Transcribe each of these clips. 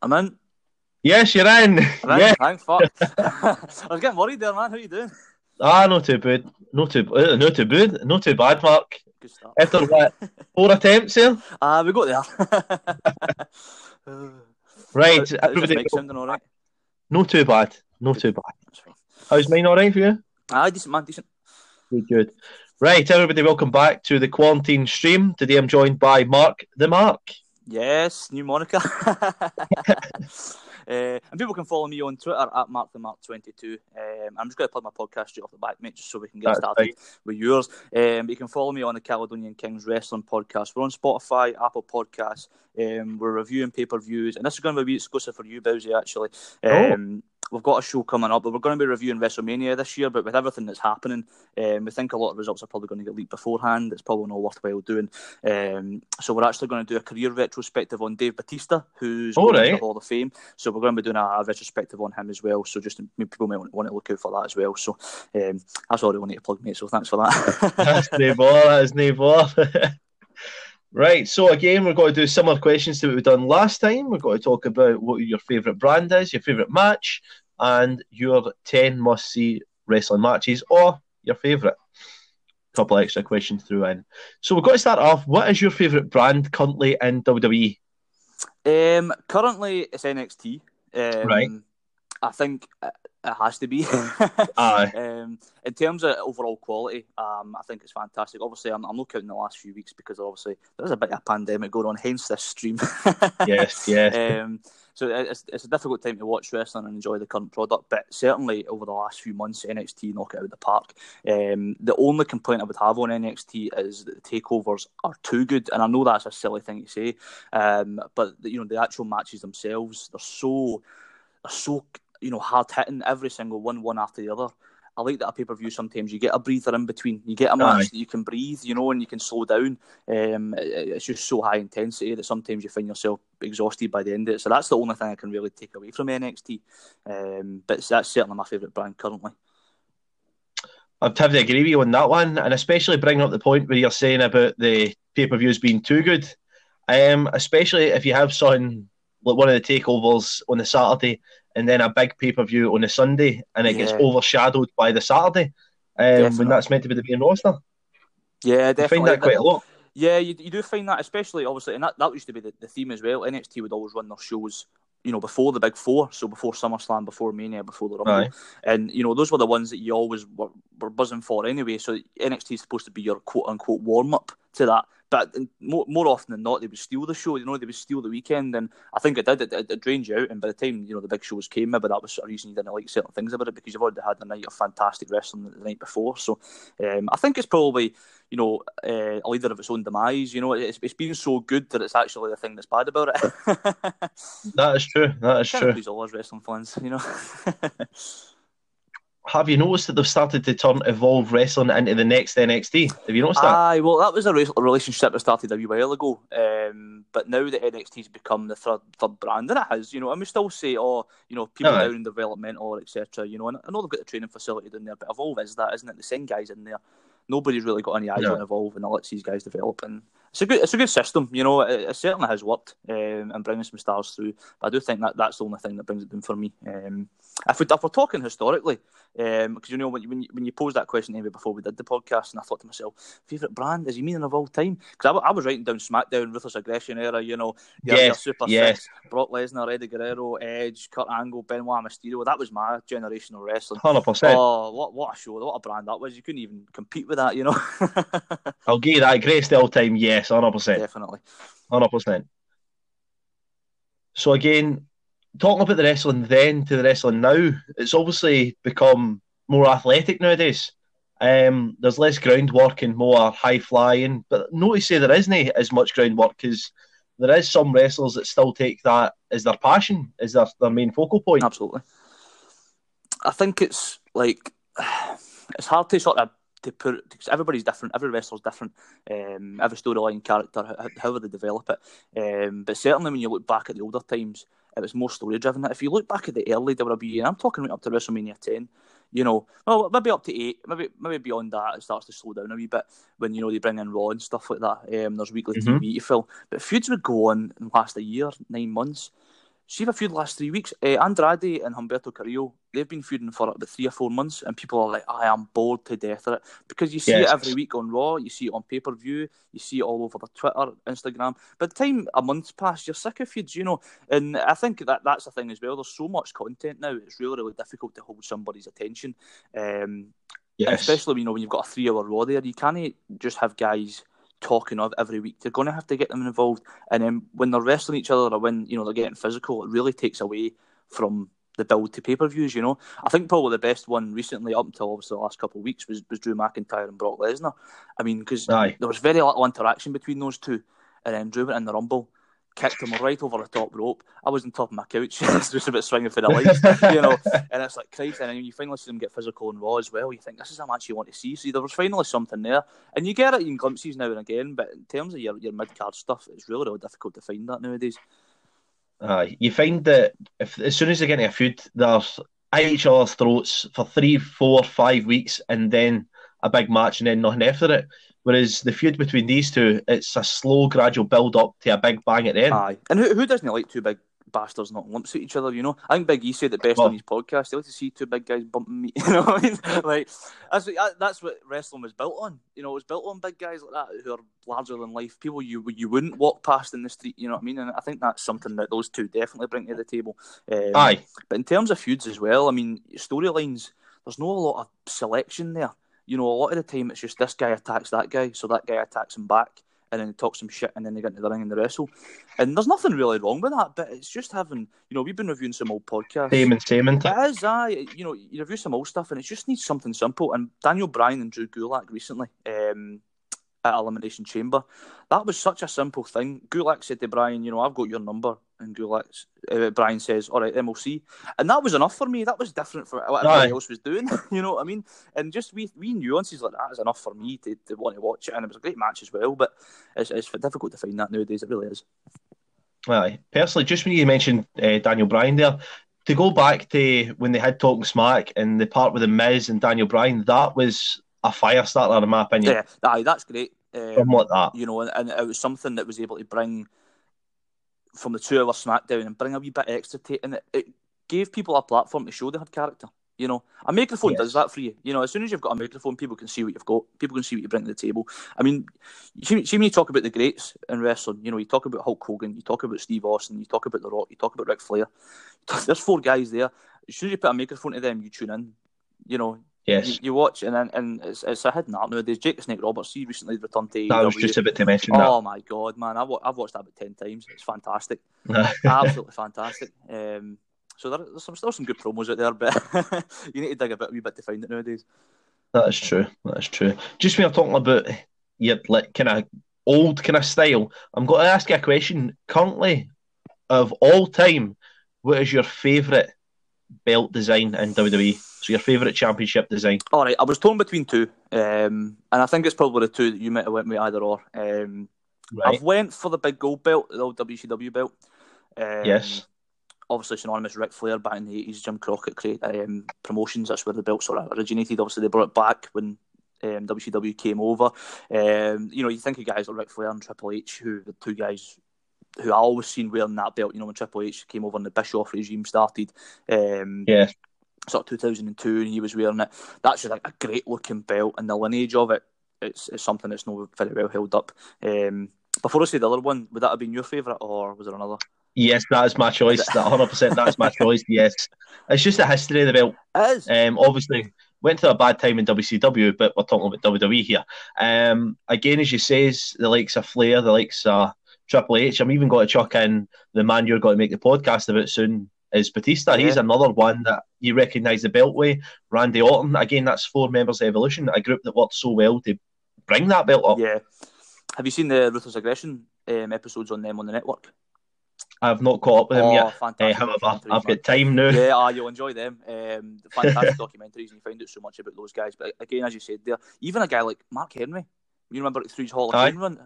I'm in. Yes, you're in. I'm in. Yeah. Thanks, fuck. I was getting worried there, man. How you doing? Ah, not too bad. Not too, uh, not too bad. Not too bad, Mark. Good start. After what, four attempts here? Ah, we got there. Right, this everybody. sounding all right? Not too bad. Not too bad. How's mine all right for you? Ah, decent, man, decent. Good, good. Right, everybody, welcome back to the quarantine stream. Today I'm joined by Mark the Mark. Yes, new moniker. Uh, and people can follow me on Twitter at markthemark22. Um, I'm just going to play my podcast straight off the back, mate, just so we can get That's started with yours. Um, you can follow me on the Caledonian Kings Wrestling Podcast. We're on Spotify, Apple Podcasts. Um, we're reviewing pay per views, and this is going to be exclusive for you, Bowsy, actually. Oh. Um, We've got a show coming up, but we're going to be reviewing WrestleMania this year. But with everything that's happening, um, we think a lot of results are probably going to get leaked beforehand. It's probably not worthwhile doing. Um, so we're actually going to do a career retrospective on Dave Batista, who's All right. the Hall of Fame. So we're going to be doing a, a retrospective on him as well. So just people may want, want to look out for that as well. So um, that's all I wanted to plug, mate. So thanks for that. That's no bother, that's no bother. right, so again, we're going to do similar questions to what we've done last time. We're going to talk about what your favourite brand is, your favourite match, and your 10 must see wrestling matches or your favourite. Couple extra questions through in. So we're going to start off. What is your favourite brand currently in? WWE? Um, currently, it's NXT. Um, Right. I think it has to be. Aye. um, in terms of overall quality, um, I think it's fantastic. Obviously, I'm, I'm not counting the last few weeks because obviously there's a bit of a pandemic going on, hence this stream. Yes, yes. Um, so it's, it's a difficult time to watch wrestling and enjoy the current product, but certainly over the last few months, NXT knock it out of the park. Um, the only complaint I would have on NXT is that the takeovers are too good, and I know that's a silly thing to say, um, but the, you know the actual matches themselves, they're so, they're so you know hard hitting, every single one, one after the other. I like that a pay per view. Sometimes you get a breather in between. You get a match Aye. that you can breathe, you know, and you can slow down. Um, it's just so high intensity that sometimes you find yourself exhausted by the end of it. So that's the only thing I can really take away from NXT. Um, but that's certainly my favourite brand currently. I'd have to agree with you on that one, and especially bringing up the point where you're saying about the pay per views being too good. Um, especially if you have something like one of the takeovers on the Saturday and then a big pay per view on a Sunday, and it gets overshadowed by the Saturday um, when that's meant to be the main roster. Yeah, I definitely. find that quite a lot. Yeah, you, you do find that, especially obviously, and that, that used to be the, the theme as well. NXT would always run their shows, you know, before the big four, so before SummerSlam, before Mania, before the Rumble, and you know those were the ones that you always were, were buzzing for anyway. So NXT is supposed to be your quote unquote warm up to that. But more, more often than not, they would steal the show. You know, they would steal the weekend, and I think it did. It, it, it drained you out. And by the time you know the big shows came, maybe that was a reason you didn't like certain things about it because you've already had a night of fantastic wrestling the night before. So um, I think it's probably you know, uh, a leader of its own demise. You know, it's, it's been so good that it's actually the thing that's bad about it. That is true. That is true. of please all us wrestling fans, you know. Have you noticed that they've started to turn Evolve Wrestling into the next NXT? Have you noticed that? Aye, well, that was a re- relationship that started a while ago. Um, but now that NXT's become the third third brand, and it has, you know, and we still say, oh, you know, people Aye. down in development or etc. You know, and I know they've got the training facility down there, but Evolve is that, isn't it? The same guys in there. Nobody's really got any eyes No. on Evolve, and it lets these guys develop. And it's a good, it's a good system. You know, it, it certainly has worked um, and bringing some stars through. But I do think that that's the only thing that brings it down for me. Um, if, we, if we're talking historically, because you know when you, when you when you posed that question to me before we did the podcast, and I thought to myself, favorite brand is he meaning of all time? Because I, I was writing down SmackDown, Ruthless Aggression era, you know, your, your Yes, Super yes. Six, Brock Lesnar, Eddie Guerrero, Edge, Kurt Angle, Benoit Mysterio. That was my generation of wrestling. 100%. Oh, what what a show! What a brand that was! You couldn't even compete with that, you know. I'll give you that. Greatest all time, yes, 100%. Definitely. Hundred percent. So again, talking about the wrestling then to the wrestling now, it's obviously become more athletic nowadays. Um, there's less groundwork and more high flying, but not to say there isn't as much groundwork because there is some wrestlers that still take that as their passion, as their, their main focal point. Absolutely. I think it's like it's hard to sort of to put because everybody's different. Every wrestler's different. Um, every storyline, character, how- however they develop it. Um, but certainly when you look back at the older times, it was more story driven. If you look back at the early WWE, and I'm talking right up to WrestleMania 10, you know, well, maybe up to eight, maybe maybe beyond that, it starts to slow down a wee bit when you know they bring in Raw and stuff like that. Um, there's weekly mm-hmm. TV to fill, but feuds would go on and last a year, nine months. See a feud last three weeks. Uh, Andrade and Humberto Carrillo, they've been feuding for about three or four months, and people are like, I am bored to death of it because you see yes. it every week on Raw, you see it on pay per view, you see it all over the Twitter, Instagram. By the time a month's passed, you're sick of feuds, you know. And I think that that's the thing as well. There's so much content now; it's really, really difficult to hold somebody's attention. Um, yes. Especially you know when you've got a three-hour Raw there, you can't just have guys talking of every week. They're going to have to get them involved, and then when they're wrestling each other or when you know they're getting physical, it really takes away from the build to pay per views. You know, I think probably the best one recently, up until obviously the last couple of weeks, was, was Drew McIntyre and Brock Lesnar. I mean, because there was very little interaction between those two, and then Drew went in the Rumble kicked him right over the top rope. I was on top of my couch, just a bit swinging for the lights, you know. And it's like Christ, and then you finally see them get physical and raw as well. You think this is a match you want to see. So there was finally something there, and you get it in glimpses now and again. But in terms of your, your mid card stuff, it's really really difficult to find that nowadays. Uh, you find that if as soon as they get into a feud, they're at each other's throats for three, four, five weeks, and then a big match, and then nothing after it. Whereas the feud between these two, it's a slow, gradual build up to a big bang at the end. Aye, and who, who doesn't like two big bastards not lumps at each other? You know, I think Big E said it best well, on his podcast. He like to see two big guys bumping me. You know, I mean? like that's what, that's what wrestling was built on. You know, it was built on big guys like that who are larger than life, people you you wouldn't walk past in the street. You know what I mean? And I think that's something that those two definitely bring to the table. Um, Aye, but in terms of feuds as well, I mean, storylines. There's no a lot of selection there you know, a lot of the time it's just this guy attacks that guy, so that guy attacks him back, and then he talks some shit, and then they get into the ring and they wrestle. And there's nothing really wrong with that, but it's just having, you know, we've been reviewing some old podcasts. Same and same. It is, I, you know, you review some old stuff, and it just needs something simple. And Daniel Bryan and Drew Gulak recently, um, at Elimination Chamber. That was such a simple thing. Gulak said to Bryan, you know, I've got your number. And Gulak, uh, Bryan says, all right, MLC. And that was enough for me. That was different for what everybody else was doing. you know what I mean? And just we, we nuances like that is enough for me to, to want to watch it. And it was a great match as well. But it's, it's difficult to find that nowadays. It really is. Aye. Personally, just when you mentioned uh, Daniel Bryan there, to go back to when they had Talking Smack and the part with the Miz and Daniel Bryan, that was a fire starter in my opinion. Yeah, aye, that's great. Um, Something like that. You know, and, and, it was something that was able to bring from the two hour SmackDown and bring a wee bit extra to and it, it gave people a platform to show they had character. You know, a microphone yes. does that for you. You know, as soon as you've got a microphone, people can see what you've got. People can see what you bring to the table. I mean, see, see when you talk about the greats in wrestling, you know, you talk about Hulk Hogan, you talk about Steve Austin, you talk about The Rock, you talk about Ric Flair. There's four guys there. As soon as you put a microphone to them, you tune in. You know, Yes. You, you, watch and and it's, it's a hidden art nowadays. Jake Snake Roberts, he recently returned to I was just about to mention that. Oh my god, man! I've, I've watched that about 10 times. It's fantastic. Absolutely fantastic. Um, so there, there's some, still some good promos out there, but you need to dig a bit, a wee bit to find it nowadays. That is true. That is true. Just when you're talking about your like kind of old kind of style, I'm going to ask you a question. Currently, of all time, what is your favourite belt design in WWE? So your favourite championship design? All right, I was torn between two, um, and I think it's probably the two that you might have went with either or. Um, right. I've went for the big gold belt, the old WCW belt. Um, yes. Obviously, synonymous Ric Flair back in the eighties. Jim Crockett created um, promotions. That's where the belt sort of originated. Obviously, they brought it back when um, WCW came over. Um, you know, you think of guys like Ric Flair and Triple H, who the two guys who I always seen wearing that belt. You know, when Triple H came over and the Bischoff regime started. Um, yeah sort of 2002 and he was wearing it. That's just like a great looking belt and the lineage of it. It's, it's something that's not very well held up. Um, before I say the other one, would that have been your favourite or was there another? Yes, that is my choice. That 100% that's my choice. Yes, it's just a history of the belt. It is. Um, obviously, went through a bad time in WCW, but we're talking about WWE here. Um, again, as you says, the likes of Flair, the likes of Triple H. I'm even going to chuck in the man you're going to make the podcast about soon, is Batista. Yeah. He's another one that you recognise the Beltway. Randy Orton, again, that's four members of Evolution, a group that worked so well to bring that belt up. Yeah. Have you seen the Ruthless Aggression um, episodes on them on the network? I've not caught up with them oh, yet. Uh, however, I've got time now. Yeah, uh, you'll enjoy them. Um, fantastic documentaries, and you find out so much about those guys. But again, as you said there, even a guy like Mark Henry, you remember through his Hall of Fame run,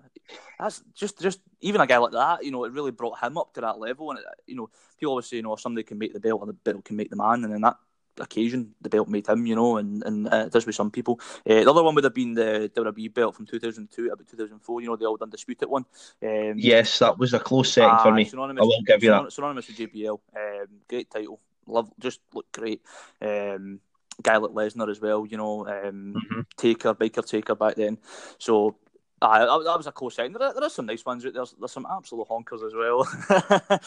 that's just just even a guy like that, you know, it really brought him up to that level. And it, you know, people always say, you know, somebody can make the belt, or the belt can make the man, and then that occasion the belt made him, you know, and and uh, it does with some people. Uh, the other one would have been the WWE belt from 2002 about 2004, you know, the old undisputed one. Um, yes, that was a close second uh, for me. I won't give you that. Synonymous with JBL, um, great title, love, just looked great. Um, guy like Lesnar as well, you know, um, mm-hmm. Taker, Baker Taker back then. So Aye, that, was a close second. There, there are some nice ones. There's there's some absolute honkers as well.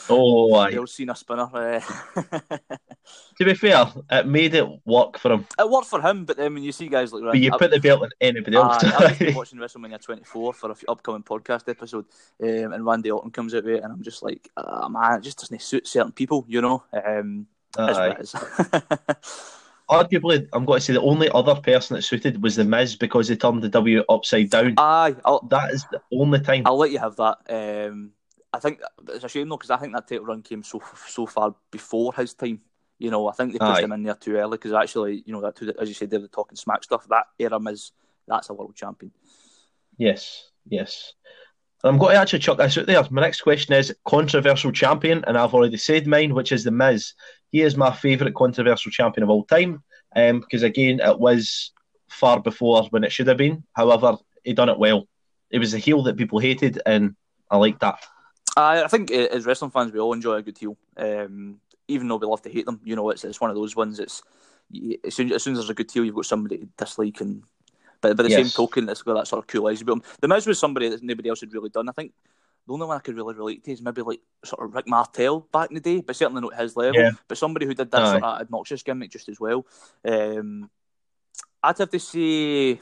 oh, aye. You'll see a spinner. Uh... to be fair, it made it work for him. It worked for him, but then when you see guys like, but you I, put the belt on anybody else. Uh, I was watching WrestleMania 24 for an upcoming podcast episode, um, and Randy Orton comes out with it, and I'm just like, oh, man, it just doesn't suit certain people, you know. Um, aye arguably, I'm going to say the only other person that suited was the Miz because he turned the W upside down. Aye, I'll, that is the only time. I'll let you have that. Um, I think it's a shame though because I think that title run came so so far before his time. You know, I think they pushed Aye. him in there too early because actually, you know, that as you said, they were talking smack stuff. That era Miz, that's a world champion. Yes, yes. I'm going to actually chuck this out there. My next question is controversial champion, and I've already said mine, which is The Miz. He is my favourite controversial champion of all time um, because, again, it was far before when it should have been. However, he done it well. It was a heel that people hated, and I like that. I I think uh, as wrestling fans, we all enjoy a good heel, um, even though we love to hate them. You know, it's it's one of those ones. It's as soon, as soon as there's a good heel, you've got somebody to dislike and but by the yes. same token, it's got that sort of cool eyes about him. The Miz was somebody that nobody else had really done. I think the only one I could really relate to is maybe like sort of Rick Martel back in the day, but certainly not his level. Yeah. But somebody who did that Aye. sort of obnoxious gimmick just as well. Um, I'd have to say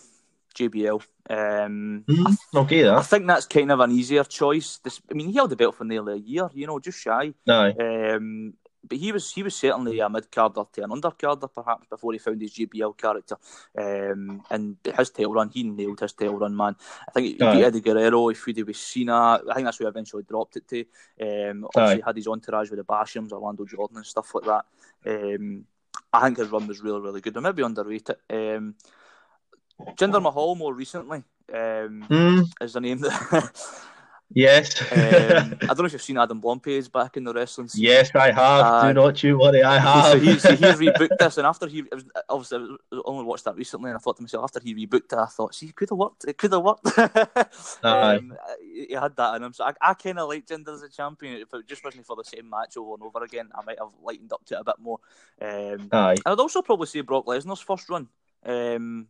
JBL. Um, mm, okay, I, I, think that's kind of an easier choice. This, I mean, he held the belt for nearly a year, you know, just shy. Aye. Um, but he was he was certainly a mid carder to an undercarder perhaps before he found his JBL character. Um, and his tail run, he nailed his tail run, man. I think he beat Eddie Guerrero, he feuded with Cena. I think that's who eventually dropped it to. Um, obviously, had his entourage with the Bashams, Orlando Jordan, and stuff like that. Um, I think his run was really, really good. I maybe underrated. Um, Jinder Mahal more recently um, mm. is the name that Yes. um, I don't know if you've seen Adam Blampied back in the wrestling scene. Yes, I have. Uh, Do not you worry, I have. So he, so he rebooked this, and after he, was, obviously, I only watched that recently, and I thought to myself, after he rebooked it, I thought, see, it could have worked. It could have worked. um, he had that in him. So I, I kind of like Jinder as a champion. If it just wasn't for the same match over and over again, I might have lightened up to it a bit more. Um, Aye. And I'd also probably say Brock Lesnar's first run. Um,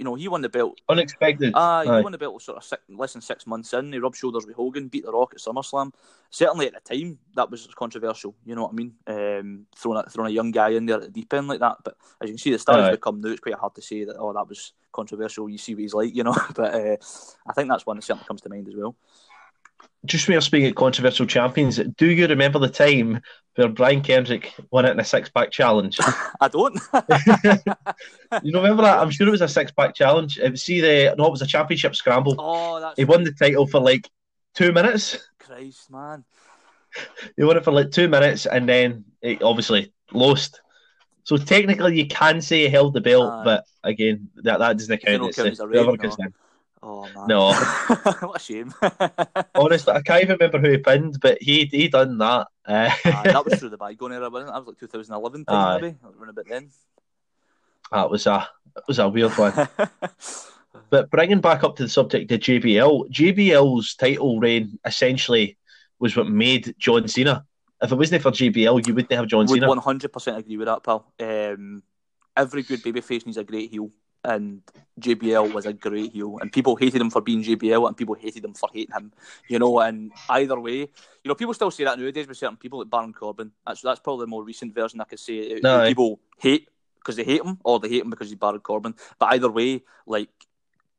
you know, he won the belt. Unexpected. Uh, he won the belt sort of six, less than six months in. He rubbed shoulders with Hogan, beat The Rock at SummerSlam. Certainly at the time, that was controversial. You know what I mean? Um, throwing, a, throwing a young guy in there at the deep end like that. But as you can see, the stars has become now. It's quite hard to say that, oh, that was controversial. You see what he's like, you know. but uh, I think that's one that certainly comes to mind as well just when you're speaking of controversial champions, do you remember the time where Brian Kendrick won it in a six pack challenge? I don't. you remember that? I'm sure it was a six pack challenge. It was, see the no, it was a championship scramble. Oh, that's he won the title for like two minutes. Christ, man. He won it for like two minutes and then it obviously lost. So technically, you can say he held the belt, uh, but again, that that doesn't count. It's, goes down. Oh man. No. what a shame. Honestly, I can't even remember who he pinned, but he he done that. Uh, that was through the bygone era, wasn't it? That was like 2011 time, maybe. Around bit then. That was a it was a weird one. but bringing back up to the subject of JBL, JBL's title reign essentially was what made John Cena. If it wasn't for JBL, you wouldn't have John Would Cena. Would 100% agree with that, pal. Um, every good babyface needs a great heel and JBL was a great heel, and people hated him for being JBL, and people hated him for hating him. You know, and either way, you know, people still say that nowadays with certain people like Baron Corbin. That's that's probably the more recent version I could say. No, people hate because they hate him, or they hate him because he's Baron Corbin. But either way, like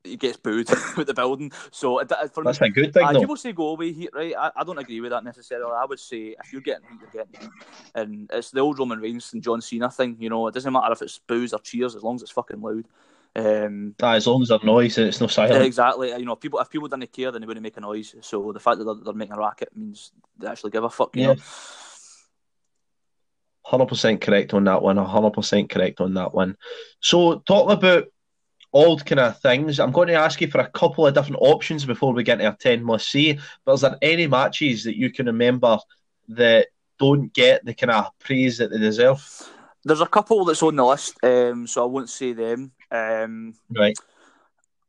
he gets booed with the building. So for that's me, a good thing. Uh, people say go away heat, right? I, I don't agree with that necessarily. I would say if you're getting heat, you're getting heat, and it's the old Roman Reigns and John Cena thing. You know, it doesn't matter if it's boos or cheers as long as it's fucking loud. Um, ah, as long as there's noise it's no silent. Exactly. You know, people if people didn't care, then they wouldn't make a noise. So the fact that they're, they're making a racket means they actually give a fuck. You yeah. Hundred percent correct on that one. hundred percent correct on that one. So talking about old kind of things. I'm going to ask you for a couple of different options before we get into our 10 must see. But is there any matches that you can remember that don't get the kind of praise that they deserve? There's a couple that's on the list, um, so I won't say them. Um, right.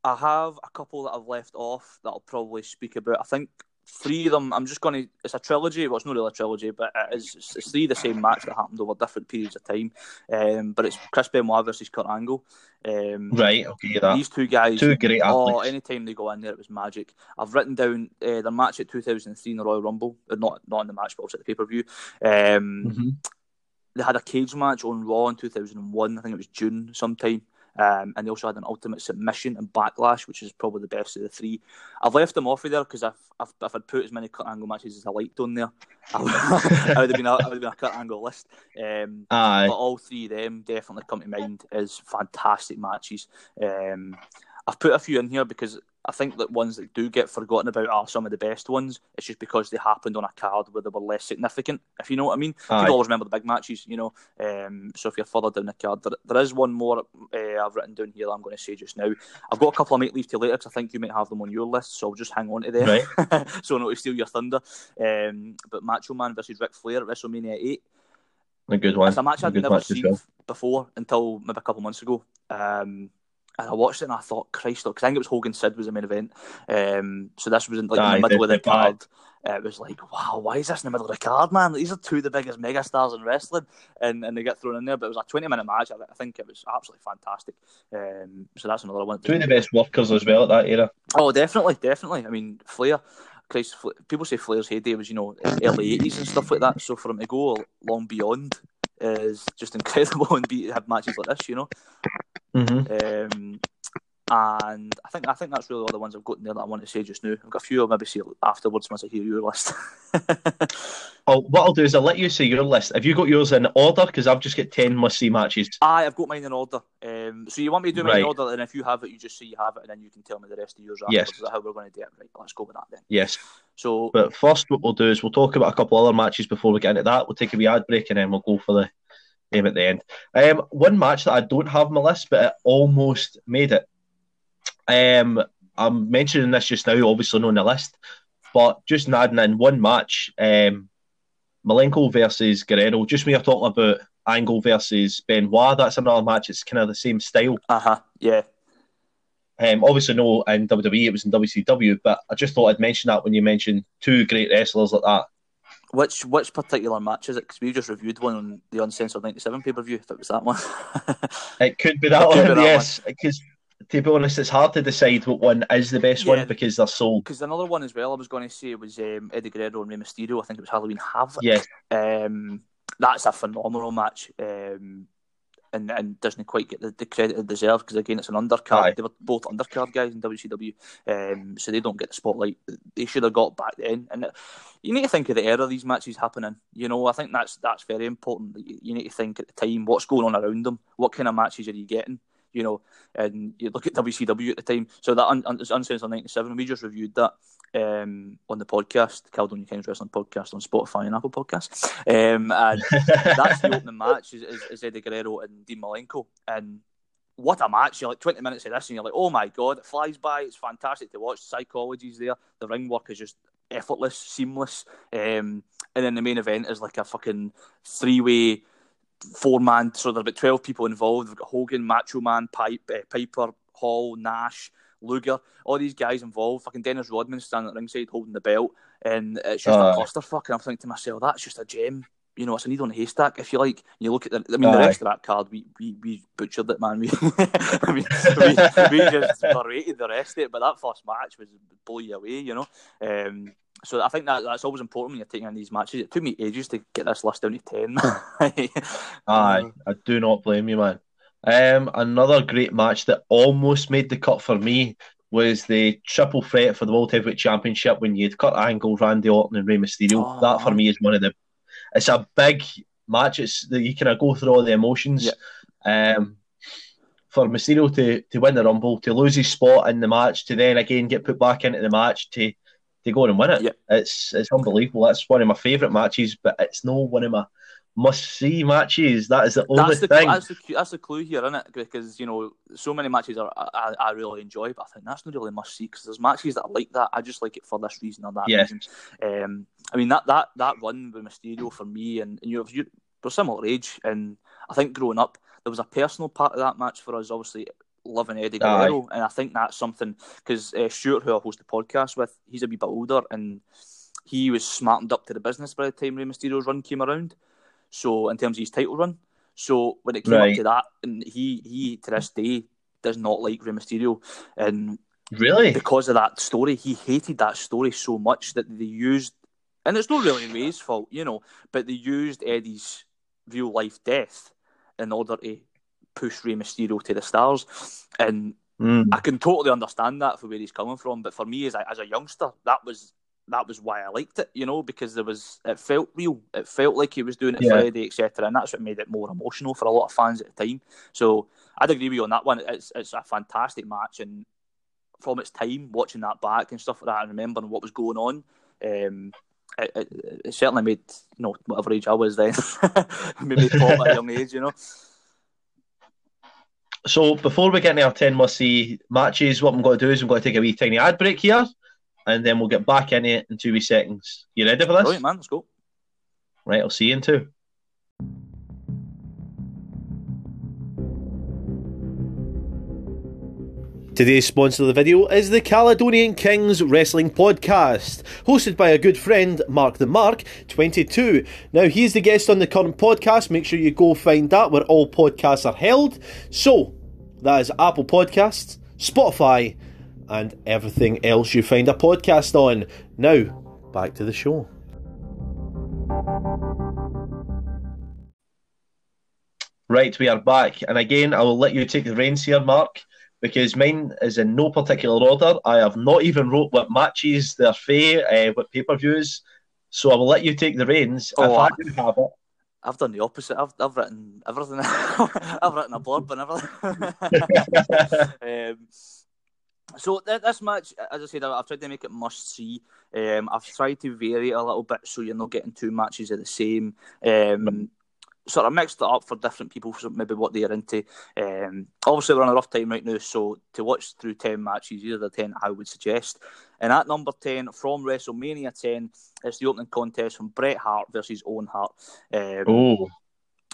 I have a couple that I've left off that I'll probably speak about. I think three of them. I'm just going to. It's a trilogy. Well, it's not really a trilogy, but it is, it's, it's three of the same match that happened over different periods of time. Um, but it's Chris Benoit versus Kurt Angle. Um, right. Okay. That. These two guys. Two great oh, athletes. Oh, anytime they go in there, it was magic. I've written down uh, their match at 2003 in the Royal Rumble. Uh, not not in the match, but at the pay per view. Um, mm-hmm. They had a cage match on Raw in 2001. I think it was June sometime. Um, and they also had an ultimate submission and backlash, which is probably the best of the three. I've left them off of there because if, if, if I'd put as many Kurt Angle matches as I liked on there, I would, I would have been a, I would have been a Kurt Angle list. Um. But all three of them definitely come to mind as fantastic matches. Um, I've put a few in here because I think that ones that do get forgotten about are some of the best ones. It's just because they happened on a card where they were less significant, if you know what I mean. Aye. People always remember the big matches, you know. Um, so if you're further down the card, there, there is one more uh, I've written down here I'm going to say just now. I've got a couple I might leave to later because I think you might have them on your list, so I'll just hang on to them right. so not to steal your thunder. Um, but Macho Man versus Ric Flair at WrestleMania 8. A good one. It's a match I'd never seen well. before until maybe a couple months ago. Um, and I watched it and I thought, Christ, because I think it was Hogan Sid was the main event. Um, so this was in, like Aye, in the middle of the card. It was like, wow, why is this in the middle of the card, man? These are two of the biggest megastars in wrestling, and, and they get thrown in there. But it was a twenty minute match. I, I think it was absolutely fantastic. Um, so that's another one. Two of the best workers as well at that era. Oh, definitely, definitely. I mean, Flair. Christ, people say Flair's heyday was, you know, early eighties and stuff like that. So for him to go long beyond is just incredible and be have matches like this, you know. Mm-hmm. Um, and I think I think that's really all the ones I've got in there that I want to say just now. I've got a few I'll maybe say afterwards once I hear your list. oh, what I'll do is I'll let you say your list. Have you got yours in order? Because I've just got ten must see matches. Aye, I've got mine in order. Um, so you want me to do mine right. in order, and if you have it, you just say you have it, and then you can tell me the rest of yours. Yes. Is how we're going to do it? Right, let's go with that then. Yes. So, but first, what we'll do is we'll talk about a couple other matches before we get into that. We'll take a wee ad break, and then we'll go for the game at the end. Um, one match that I don't have on my list, but it almost made it. Um, I'm mentioning this just now, obviously not on the list, but just adding in one match, um, Malenko versus Guerrero. Just when you're talking about Angle versus Benoit, that's another match. It's kind of the same style. Uh huh. Yeah. Um, obviously, no in WWE, it was in WCW, but I just thought I'd mention that when you mentioned two great wrestlers like that. Which which particular match is it? Because we just reviewed one on the Uncensored '97 pay per view. If it was that one, it could be that one. Be that yes, because to be honest, it's hard to decide what one is the best yeah, one because they're so. Because another one as well, I was going to say was um, Eddie Guerrero and Rey Mysterio. I think it was Halloween Havoc. Yeah, um, that's a phenomenal match. Um, and, and doesn't quite get the, the credit it deserves because again it's an undercard. Aye. They were both undercard guys in WCW, um, so they don't get the spotlight they should have got back then. And you need to think of the era these matches happening. You know, I think that's that's very important. You need to think at the time what's going on around them, what kind of matches are you getting you know, and you look at WCW at the time. So that un- un- Uncensored 97, we just reviewed that um, on the podcast, Caledonia Kings Wrestling Podcast on Spotify and Apple Podcasts. Um, and that's the opening match is, is, is, Eddie Guerrero and Dean Malenko. And what a match! You're like 20 minutes of this, and you're like, oh my god, it flies by. It's fantastic to watch. Psychology's there. The ring work is just effortless, seamless. Um, and then the main event is like a fucking three way four man. So there there's about 12 people involved. We've got Hogan, Macho Man, Pipe, uh, Piper, Hall, Nash. Luger, all these guys involved. Fucking Dennis Rodman standing at ringside holding the belt, and it's just uh, a clusterfuck. And I'm thinking to myself, that's just a gem. You know, it's a needle in a haystack, if you like. You look at the, I mean, uh, the rest of that card, we we, we butchered it, man. We, I mean, we, we just berated the rest of it, but that first match was blow you away, you know. Um, so I think that that's always important when you're taking on these matches. It took me ages to get this list down to ten. Aye, I do not blame you, man. Um, another great match that almost made the cut for me was the triple threat for the World Heavyweight Championship when you had Kurt Angle, Randy Orton, and Rey Mysterio. Oh. That for me is one of the. It's a big match. It's that you kind of go through all the emotions. Yeah. Um, for Mysterio to, to win the Rumble, to lose his spot in the match, to then again get put back into the match, to to go and win it. Yeah. It's it's unbelievable. That's one of my favourite matches, but it's no one of my must see matches. That is the only that's the, thing. That's the, that's the clue here, isn't it? Because you know, so many matches are I, I really enjoy, but I think that's not really must see because there's matches that I like that. I just like it for this reason or that Yeah. reason. Um, I mean that that that run with Mysterio for me, and, and you know, you, we're similar age, and I think growing up there was a personal part of that match for us. Obviously, loving Eddie. Guerrero, and I think that's something because uh, Stuart, who I host the podcast with, he's a wee bit older, and he was smartened up to the business by the time Rey Mysterio's run came around. So in terms of his title run, so when it came Right. up to that, and he he to this day does not like Rey Mysterio, and Really? because of that story, he hated that story so much that they used, and it's not really Rey's fault, you know, but they used Eddie's real life death in order to push Rey Mysterio to the stars, and Mm. I can totally understand that for where he's coming from. But for me, as a, as a youngster, that was that was why I liked it, you know, because there was it felt real. It felt like he was doing it Yeah. for Eddie, etc. And that's what made it more emotional for a lot of fans at the time. So I'd agree with you on that one. It's it's a fantastic match, and from its time, watching that back and stuff like that, and remembering what was going on. Um, it, it, it certainly made you know whatever age I was then, maybe at a young age, you know. So before we get into our 10 must see matches, what I'm going to do is I'm going to take a wee tiny ad break here and then we'll get back in it in two wee seconds. You ready for this? Brilliant, man. Let's go. Right, I'll see you in two. Today's sponsor of the video is the Caledonian Kings Wrestling Podcast, hosted by a good friend, Mark the Mark, 22. Now, he's the guest on the current podcast. Make sure you go find that where all podcasts are held. So, that is Apple Podcasts, Spotify, and everything else you find a podcast on. Now, back to the show. Right, we are back. And again, I will let you take the reins here, Mark, because mine is in no particular order. I have not even wrote what matches they're fair, uh, what pay per views. So I will let you take the reins. Oh, if I I- do have it, I've done the opposite. I've I've written everything. I've written a blurb and everything. um, so th- this match, as I said, I've tried to make it must see. Um, I've tried to vary it a little bit so you're not getting two matches of the same. Um, sort of mixed it up for different people, so maybe what they're into. Um, obviously, we're on a rough time right now, so to watch through 10 matches, are the 10 I would suggest. And at number 10, from WrestleMania 10, it's the opening contest from Bret Hart versus Owen Hart. Um, oh,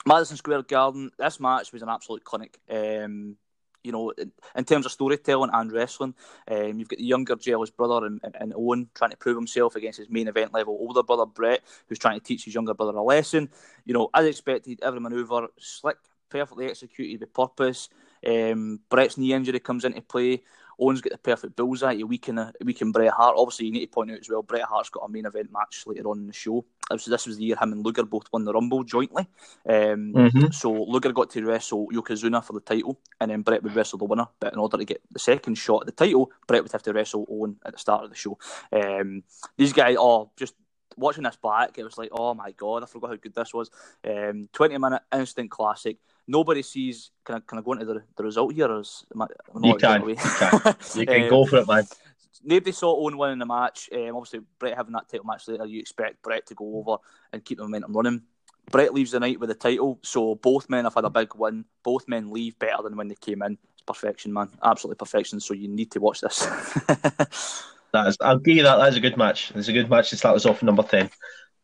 Madison Square Garden, this match was an absolute clinic. Um, you know, in, in terms of storytelling and wrestling, um, you've got the younger jealous brother and, Owen trying to prove himself against his main event level older brother Bret, who's trying to teach his younger brother a lesson. You know, as expected, every manoeuvre slick, perfectly executed with purpose. Um, Bret's knee injury comes into play. Owen's got the perfect bullseye to weaken, a, weaken Bret Hart. Obviously, you need to point out as well, Bret Hart's got a main event match later on in the show. This, this was the year him and Luger both won the Rumble jointly. Um, Mhm. So Luger got to wrestle Yokozuna for the title, and then Bret would wrestle the winner. But in order to get the second shot at the title, Bret would have to wrestle Owen at the start of the show. Um, these guys, are just watching this back, it was like, oh my god, I forgot how good this was. Um, Twenty minute instant classic. Nobody sees. Can I, can I go into the, the result here? Or is, am I, You can, you can. you can Um, go for it, man. Nobody saw Owen winning the match. Um, obviously, Bret having that title match later, you expect Bret to go over and keep the momentum running. Bret leaves the night with the title, so both men have had a big win. Both men leave better than when they came in. It's perfection, man. Absolutely perfection. So you need to watch this. That is, I'll give you that. That's a good match. It's a good match to start us off number 10.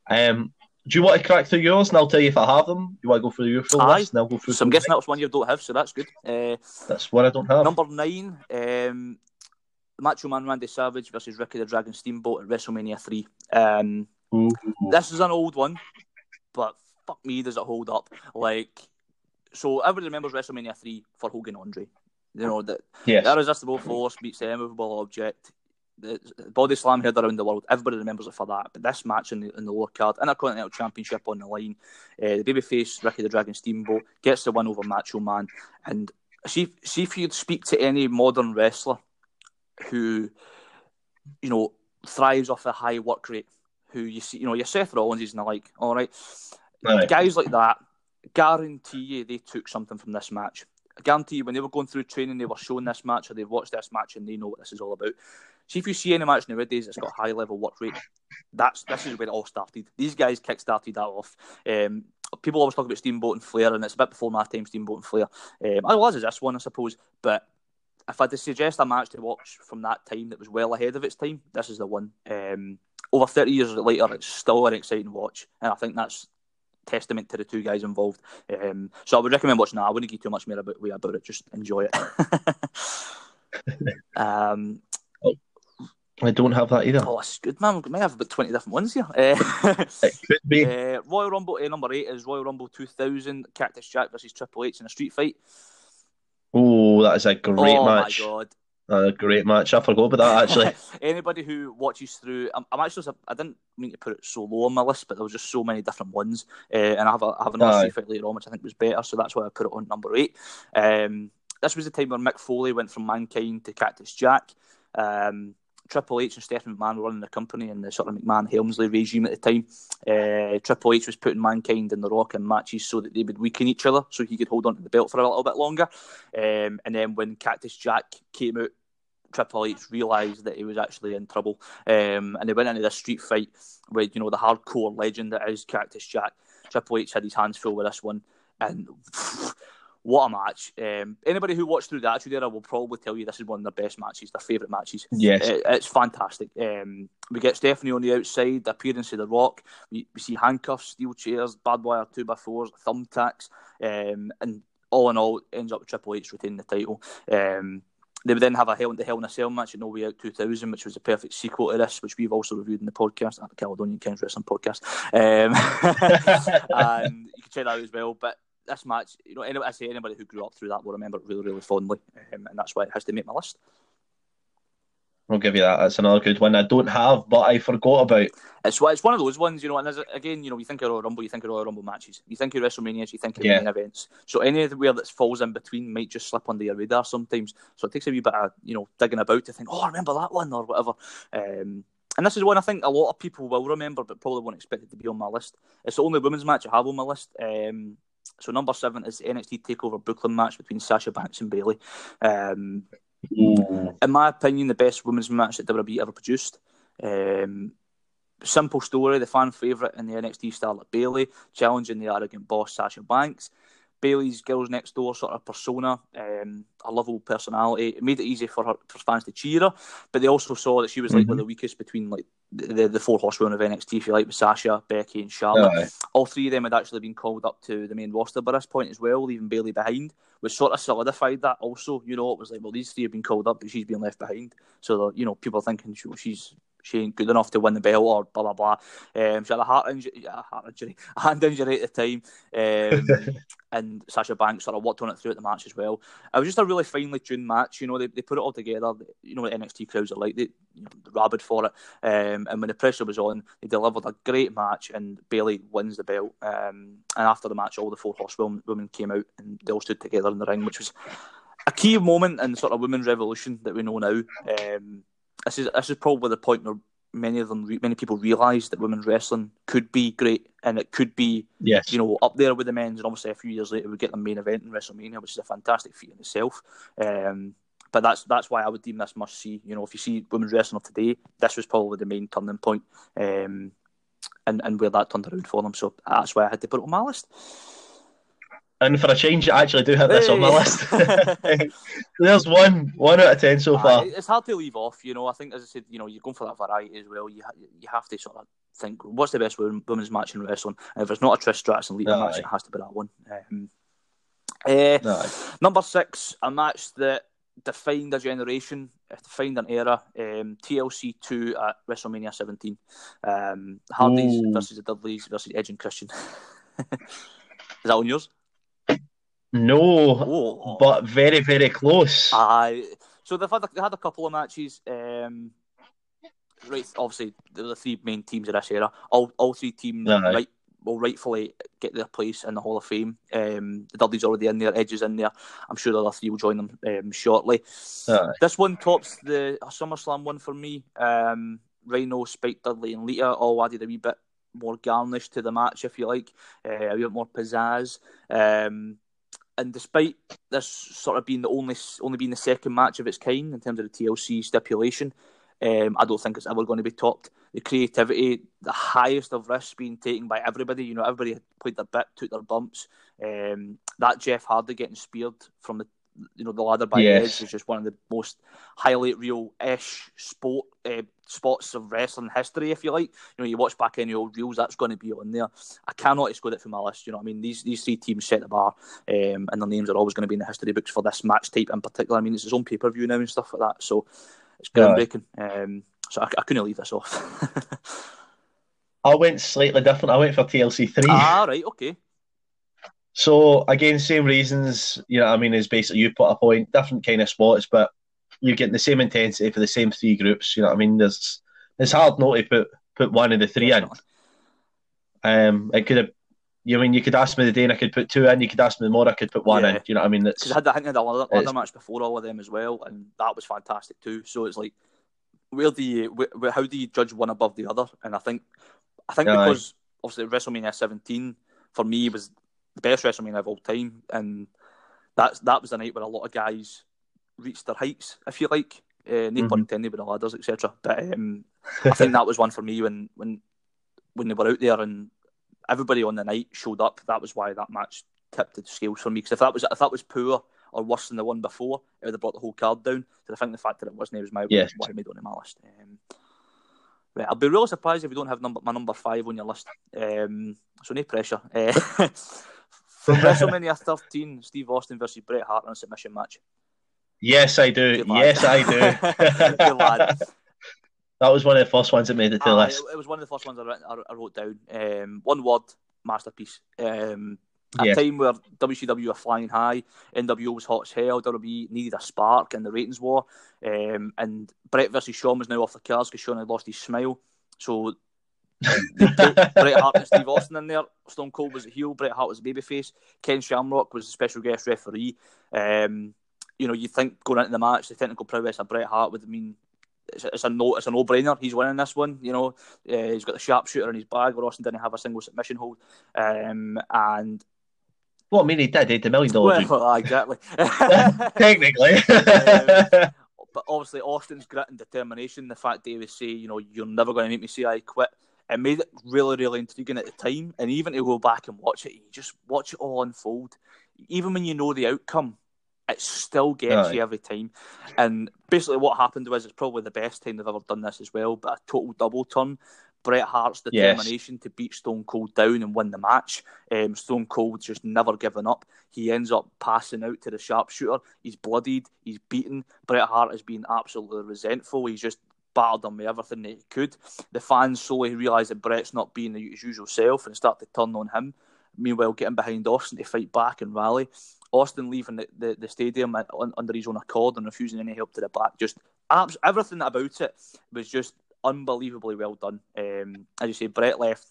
Um, do you want to crack through yours and I'll tell you if I have them? You want to go through your full Aye. list and I'll go through so I'm guessing mine? that's one you don't have, so that's good. Uh, That's one I don't have. number nine, um, Macho Man Randy Savage versus Ricky the Dragon Steamboat at WrestleMania 3. Um, this is an old one, but fuck me, does it hold up? Like, so everybody remembers WrestleMania 3 for Hogan Andre. You know, that Yes. the irresistible force meets the immovable object. The body slam heard around the world. Everybody remembers it for that. But this match in the, in the lower card, Intercontinental Championship on the line, uh, the babyface Ricky the Dragon Steamboat gets the win over Macho Man. And see, see if you'd speak to any modern wrestler who, you know, thrives off a high work rate, who you see, you know, your Seth Rollins and the like. All right, Aye. guys like that, guarantee you they took something from this match. I guarantee you when they were going through training, they were showing this match or they've watched this match and they know what this is all about. See if you see any match nowadays that's got high level work rate, that's this is where it all started. These guys kick started that off. Um, people always talk about Steamboat and Flair, and it's a bit before my time, Steamboat and Flair. Um, I was as this one, I suppose, but if I had to suggest a match to watch from that time that was well ahead of its time, this is the one. Um, over 30 years later, it's still an exciting watch, and I think that's testament to the two guys involved. Um, so I would recommend watching that. I wouldn't give too much more about, about it, just enjoy it. um, I don't have that either. Oh, it's good, man. We may have about 20 different ones here. Uh, it could be. Uh, Royal Rumble, uh, number eight is Royal Rumble 2000, Cactus Jack versus Triple H in a street fight. Oh, that is a great oh, match. Oh, my God. A great match. I forgot about that actually. Anybody who watches through, I'm, I'm, actually, I didn't mean to put it so low on my list, but there was just so many different ones, uh, and I have, a, I have another fight later on, which I think was better, so that's why I put it on number eight. Um, this was the time where Mick Foley went from Mankind to Cactus Jack. Um, Triple H and Stephanie McMahon were running the company in the sort of McMahon Helmsley regime at the time. Uh, Triple H was putting Mankind and The Rock in matches so that they would weaken each other so he could hold on to the belt for a little bit longer. Um, and then when Cactus Jack came out, Triple H realised that he was actually in trouble. Um, and they went into this street fight with, you know, the hardcore legend that is Cactus Jack. Triple H had his hands full with this one. And what a match! Um, anybody who watched through the Attitude Era will probably tell you this is one of their best matches, their favourite matches. Yes, it, it's fantastic. Um, we get Stephanie on the outside, the appearance of The Rock. We, we see handcuffs, steel chairs, bad wire two by fours, thumbtacks, um, and all in all, ends up with Triple H retaining the title. Um, they would then have a Hell in the Hell in a Cell match at No Way Out 2000, which was a perfect sequel to this, which we've also reviewed in the podcast, at the Caledonian Kings Wrestling podcast. Um, and you can check that out as well. But this match, you know, I say anybody who grew up through that will remember it really, really fondly, um, and that's why it has to make my list. I'll give you that. That's another good one I don't have, but I forgot about. It's it's one of those ones, you know. And again, you know, you think of Royal Rumble, you think of Royal Rumble matches, you think of WrestleManias, you think of yeah. main events. So anywhere that falls in between might just slip under your radar sometimes. So it takes a wee bit of you know digging about to think, oh, I remember that one or whatever. Um, and this is one I think a lot of people will remember, but probably won't expect it to be on my list. It's the only women's match I have on my list. Um, so number seven is the NXT Takeover Brooklyn match between Sasha Banks and Bayley. Um, in my opinion, the best women's match that WWE ever produced. Um, simple story: the fan favorite in the NXT Starlet Bayley challenging the arrogant boss Sasha Banks. Bayley's girls next door sort of persona, um, a lovable personality. It made it easy for her for fans to cheer her, but they also saw that she was like mm-hmm. one of the weakest between like the, the four horsewomen of NXT, if you like, with Sasha, Becky, and Charlotte. All three of them had actually been called up to the main roster by this point as well, leaving Bayley behind, which sort of solidified that. Also, you know, it was like, well, these three have been called up, but she's been left behind. So, you know, people are thinking she, she's she ain't good enough to win the belt or blah blah blah. Um, she had a heart injury, a heart injury, a hand injury at the time, um, and Sasha Banks sort of worked on it throughout the match as well. It was just a really finely tuned match. You know, they, they put it all together. You know what NXT crowds are like. They you know, rabid for it. Um, and when the pressure was on, they delivered a great match, and Bayley wins the belt. Um, and after the match, all the four horsewomen came out and they all stood together in the ring, which was a key moment in sort of women's revolution that we know now. Um, this is this is probably the point where many of them, many people realise that women's wrestling could be great and it could be, yes. you know, up there with the men's. And obviously, a few years later, we get the main event in WrestleMania, which is a fantastic feat in itself. Um, but that's that's why I would deem this must see. You know, if you see women's wrestling of today, this was probably the main turning point, um, and and where that turned around for them. So that's why I had to put it on my list. And for a change, I actually do have this hey. on my list. There's one, one out of ten so far. Uh, it's hard to leave off, you know. I think, as I said, you know, you're going for that variety as well. You ha- you have to sort of think, what's the best women's match in wrestling? And if it's not a Trish Stratus and Lita no, match, it has to be that one. Um, uh, no. Number six, a match that defined a generation, defined an era. Um, TLC two at WrestleMania 17. Um, Hardys Ooh. versus the Dudleys versus Edge and Christian. Is that on yours? No, oh. but very, very close. Uh, so they've had a, they had a couple of matches. Um, right, obviously the three main teams of this era. All all three teams uh-huh. right will rightfully get their place in the Hall of Fame. Um, the Dudley's already in there, Edge's in there. I'm sure the other three will join them um, shortly. Uh-huh. This one tops the SummerSlam one for me. Um, Rhino, Spike Dudley, and Lita all added a wee bit more garnish to the match, if you like, uh, a bit more pizzazz. Um, and despite this sort of being the only only being the second match of its kind in terms of the TLC stipulation, Um, I don't think it's ever going to be topped. The creativity, the highest of risks being taken by everybody. You know, everybody played their bit, took their bumps. Um, that Jeff Hardy getting speared from the you know the ladder by yes. the Edge is just one of the most highlight reel ish sport uh, spots of wrestling history, if you like. You know, you watch back any old reels, that's going to be on there. I cannot exclude it from my list. You know, what I mean, these these three teams set the bar, um, and their names are always going to be in the history books for this match type in particular. I mean, it's his own pay per view now and stuff like that, so it's groundbreaking. Yeah. Um, so I, I couldn't leave this off. I went slightly different. I went for TLC three. Ah, right, okay. So again, same reasons. You know, what I mean, is basically you put a point, different kind of spots, but you're getting the same intensity for the same three groups. You know, what I mean, there's it's hard not to put put one of the three in. Um, it could have. You know, I mean you could ask me the day and I could put two in. You could ask me the more I could put one yeah. in. You know what I mean? Because I had, I think I had another, match before all of them as well, and that was fantastic too. So it's like, where do you, where, how do you judge one above the other? And I think, I think yeah, because obviously WrestleMania 17 for me was the best WrestleMania of all time, and that's that was the night where a lot of guys reached their heights, if you like. Uh, no mm-hmm. pun intended with the ladders, etc. But um, I think that was one for me when when when they were out there and everybody on the night showed up. That was why that match tipped the scales for me. Because if that was if that was poor or worse than the one before, it would have brought the whole card down. So I think the fact that it wasn't it was my yes. why I made it on my list. Um, right, I'll be really surprised if you don't have number my number five on your list. Um, so no pressure. Uh, from WrestleMania 13, Steve Austin versus Bret Hart in a submission match. Yes, I do. Yes, I do. that was one of the first ones that made it to the uh, list. It was one of the first ones I, I, I wrote down. Um, one word, masterpiece. Um, at a time where WCW were flying high, NWO was hot as hell, WWE needed a spark in the ratings war, um, and Bret versus Shawn was now off the cards because Shawn had lost his smile. So Bret Hart and Steve Austin in there. Stone Cold was a heel. Bret Hart was a babyface. Ken Shamrock was a special guest referee. Um, you know, you think going into the match, the technical prowess of Bret Hart would mean it's a, it's a no, it's a no-brainer. He's winning this one. You know, uh, he's got the sharpshooter in his bag. Where Austin didn't have a single submission hold, um, and well, I mean, he did. He had a million dollars. Well, exactly. Technically. um, but obviously, Austin's grit and determination, the fact that he would say, you know, you're never going to make me say I quit, it made it really, really intriguing at the time. And even to go back and watch it, you just watch it all unfold. Even when you know the outcome, it still gets you every time. And basically, what happened was it's probably the best time they've ever done this as well, but a total double turn. Bret Hart's determination yes. to beat Stone Cold down and win the match. Um, Stone Cold just never given up. He ends up passing out to the sharpshooter. He's bloodied. He's beaten. Bret Hart has been absolutely resentful. He's just battered him with everything that he could. The fans slowly realise that Bret's not being his usual self and start to turn on him. Meanwhile, getting behind Austin to fight back and rally. Austin leaving the, the, the stadium under his own accord and refusing any help to the back. Just abs- everything about it was just unbelievably well done. Um, as you say, Bret left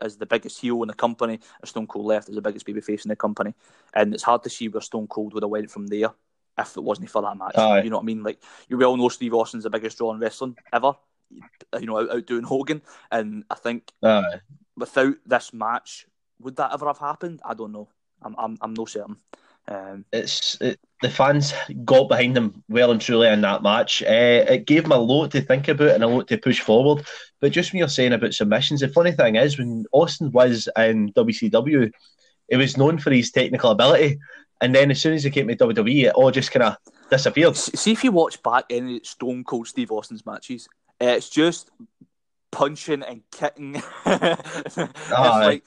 as the biggest heel in the company, Stone Cold left as the biggest babyface in the company, and it's hard to see where Stone Cold would have went from there if it wasn't for that match. Aye. You know what I mean? Like you well know, Steve Austin's the biggest draw in wrestling ever. You know, out, outdoing Hogan, and I think Aye. without this match, would that ever have happened? I don't know. I'm I'm, I'm no certain. Um, it's it, the fans got behind them well and truly in that match. Uh, it gave them a lot to think about and a lot to push forward. But just when you're saying about submissions, the funny thing is when Austin was in WCW, he was known for his technical ability, and then as soon as he came to WWE, it all just kind of disappeared. See if you watch back any Stone Cold Steve Austin's matches, it's just punching and kicking. it's like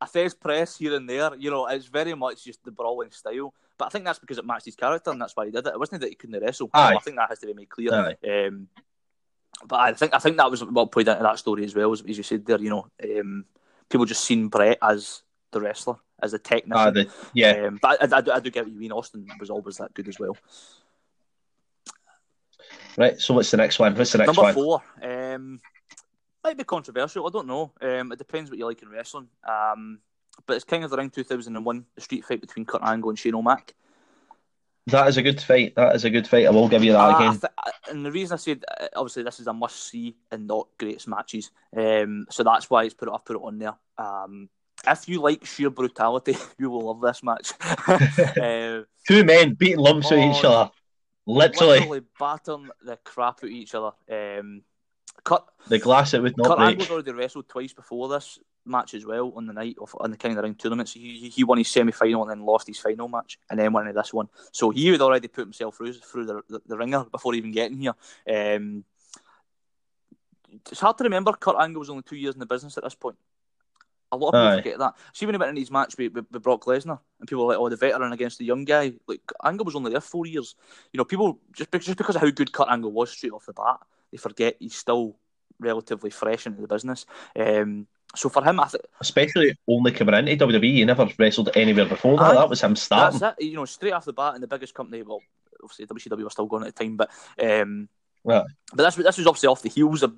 a Thesz press here and there. You know, it's very much just the brawling style. But I think that's because it matched his character, and that's why he did it. It wasn't that he couldn't wrestle. I think that has to be made clear. Um, but I think I think that was what played into that story as well, as, as you said there. You know, um, people just seen Bret as the wrestler, as a technician. the, yeah. Um, but I, I, I do get what you mean. Austin was always that good as well. Right. So what's the next one? What's the next Number one? Number four. Um, might be controversial. I don't know. Um, it depends what you like in wrestling. Um, but it's King of the Ring 2001, the street fight between Kurt Angle and Shane O'Mac. That is a good fight. That is a good fight. I will give you that uh, again. Th- and the reason I said, uh, obviously, this is a must see and not greatest matches. Um, so that's why it's put it, I've put it on there. Um, if you like sheer brutality, you will love this match. uh, Two men beating lumps oh, each other. Literally. literally battering the crap out of each other. Um, Kurt, The glass it would not Kurt break. Angle's already wrestled twice before this match as well on the night of on the King of the Ring tournament. So he, he won his semi final and then lost his final match and then won this one. So he had already put himself through through the, the, the ringer before even getting here. Um, it's hard to remember Kurt Angle was only two years in the business at this point. A lot of people Aye. forget that. See when he went in his match with, with, with Brock Lesnar, and people were like, "Oh, the veteran against the young guy." Like Angle was only there four years. You know, people just because, just because of how good Kurt Angle was straight off the bat, they forget he's still relatively fresh into the business. Um, so for him, I think Especially only coming into WWE. He never wrestled anywhere before that. Aye. that was him starting. that's it. You know, straight off the bat in the biggest company. Well, obviously WCW were still going at the time, but um, Right. but this this was obviously off the heels of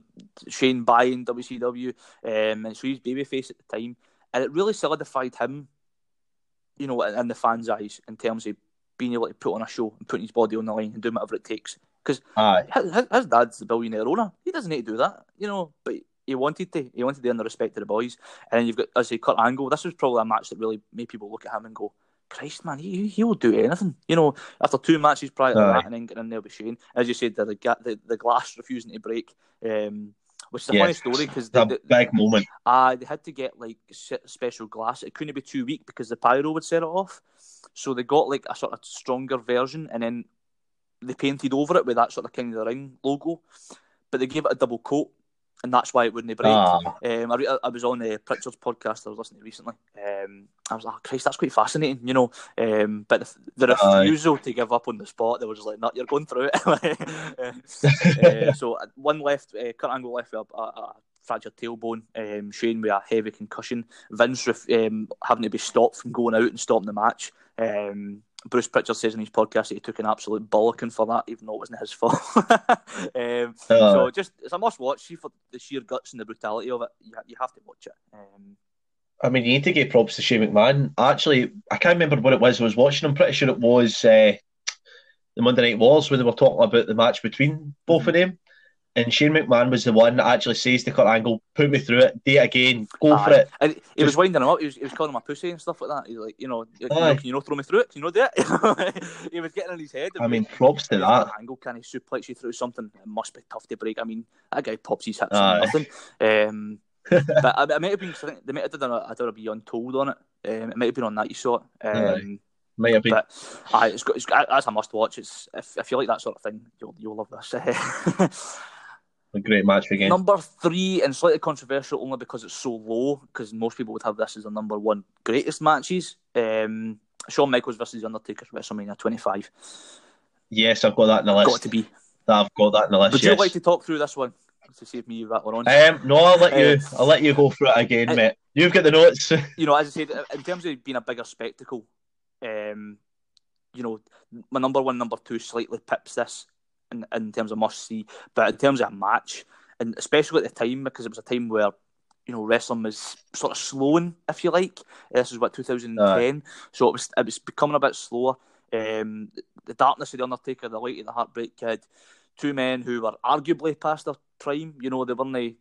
Shane buying WCW, um, and so he was babyface at the time, and it really solidified him, you know, in, in the fans' eyes in terms of being able to put on a show and putting his body on the line and doing whatever it takes. Because his, his- dad's the billionaire owner. He doesn't need to do that, you know. But he wanted to. He wanted to earn the respect of the boys. And then you've got, as I say, Kurt Angle. This was probably a match that really made people look at him and go, "Christ, man, he he will do anything." You know, after two matches prior to Aye. that, and then getting in there with Shane, as you said, the the, the, the glass refusing to break. Um, which is a Yes. funny story because the, a big moment. uh, they had to get like special glass. It couldn't be too weak because the pyro would set it off. So they got like a sort of stronger version, and then they painted over it with that sort of King of the Ring logo. But they gave it a double coat, and that's why it wouldn't break. Ah. Um, I, re- I was on uh, Pritchard's podcast I was listening to recently. Um, I was like, oh, Christ, that's quite fascinating, you know. Um, but the, the Aye. refusal to give up on the spot, they were just like, no, you're going through it. uh, so uh, one left, uh, Kurt Angle left with a, a, a fractured tailbone. Um, Shane with a heavy concussion. Vince ref- um, having to be stopped from going out and stopping the match. Um, Bruce Pritchard says in his podcast that he took an absolute bollocking for that, even though it wasn't his fault. um, Uh, so just it's a must watch. For the sheer guts and the brutality of it. You, you have to watch it. Um, I mean, you need to give props to Shane McMahon. Actually, I can't remember what it was I was watching. I'm pretty sure it was uh, the Monday Night Wars when they were talking about the match between both of them. And Shane McMahon was the one that actually says to Kurt Angle, put me through it, do it again, go for it. And he Just- was winding him up. He was, he was calling him a pussy and stuff like that. He's like, you know, can, you, Aye. can you not throw me through it? Can you not do it? he was getting in his head. I mean, props to that. Angle can he suplex you through something? It must be tough to break. I mean, that guy pops his hips Aye. and nothing. Um, but I, I might have been. I think they might have done a, a WWE Untold on it. Um, it might have been on that you saw it. Um, Might have been. but aye, it's got, it's that's a must watch. It's if, if you like that sort of thing, you'll you'll love this. a great match again. number three, and slightly controversial only because it's so low. Because most people would have this as the number one greatest matches. Um, Shawn Michaels versus The Undertaker WrestleMania 25. Yes, I've got that in the list. Got to be. I've got that in the list. Would yes. you like to talk through this one to see if me one on? Um, no, I'll let you. Uh, I'll let you go through it again, uh, mate. You've got the notes. you know, as I said, in terms of being a bigger spectacle, um, you know, my number one, number two slightly pips this in, in terms of must see, but in terms of a match, and especially at the time because it was a time where you know wrestling was sort of slowing, if you like. This is what 2010, so it was it was becoming a bit slower. Um, the darkness of the Undertaker, the light of the Heartbreak Kid, two men who were arguably past their prime. You know, they weren't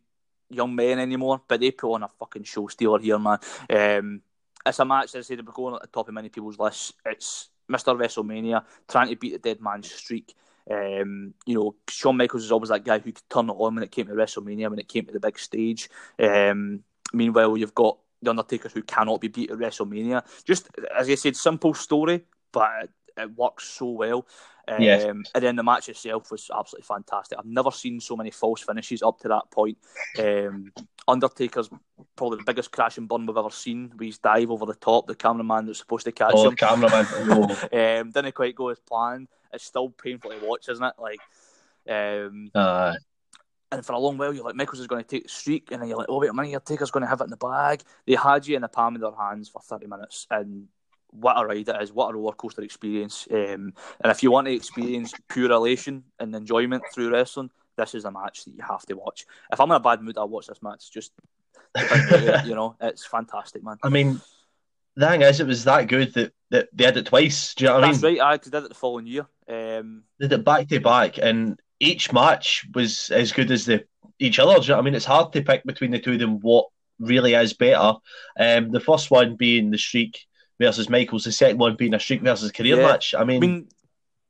young men anymore, but they put on a fucking show stealer here, man. Um, it's a match that I said going at the top of many people's lists. It's Mr. WrestleMania trying to beat the dead man's streak. Um, you know, Shawn Michaels is always that guy who could turn it on when it came to WrestleMania, when it came to the big stage. Um, meanwhile, you've got the Undertaker who cannot be beat at WrestleMania. Just as I said, simple story, but it, works so well. Um, Yes. And then the match itself was absolutely fantastic. I've never seen so many false finishes up to that point. Um, Undertaker's probably the biggest crash and burn we've ever seen. We dive over the top. The cameraman that's supposed to catch oh, him the cameraman. Oh. um, didn't quite go as planned. It's still painful to watch, isn't it? Like, um, Uh, and for a long while, you're like, Michaels is going to take the streak, and then you're like, oh wait a minute, your taker's going to have it in the bag. They had you in the palm of their hands for 30 minutes, and what a ride it is! What a roller coaster experience! Um, and if you want to experience pure elation and enjoyment through wrestling, this is a match that you have to watch. If I'm in a bad mood, I'll watch this match. Just you know, it's fantastic, man. I mean, the thing is, it was that good that, that they had it twice. Do you know what I mean? That's right. I did it the following year. Um, They did it back to back, and each match was as good as the each other. Do you know what I mean? It's hard to pick between the two of them what really is better. Um, the first one being the Streak versus Michaels, the second one being a Streak versus career Yeah. match. I I mean, mean,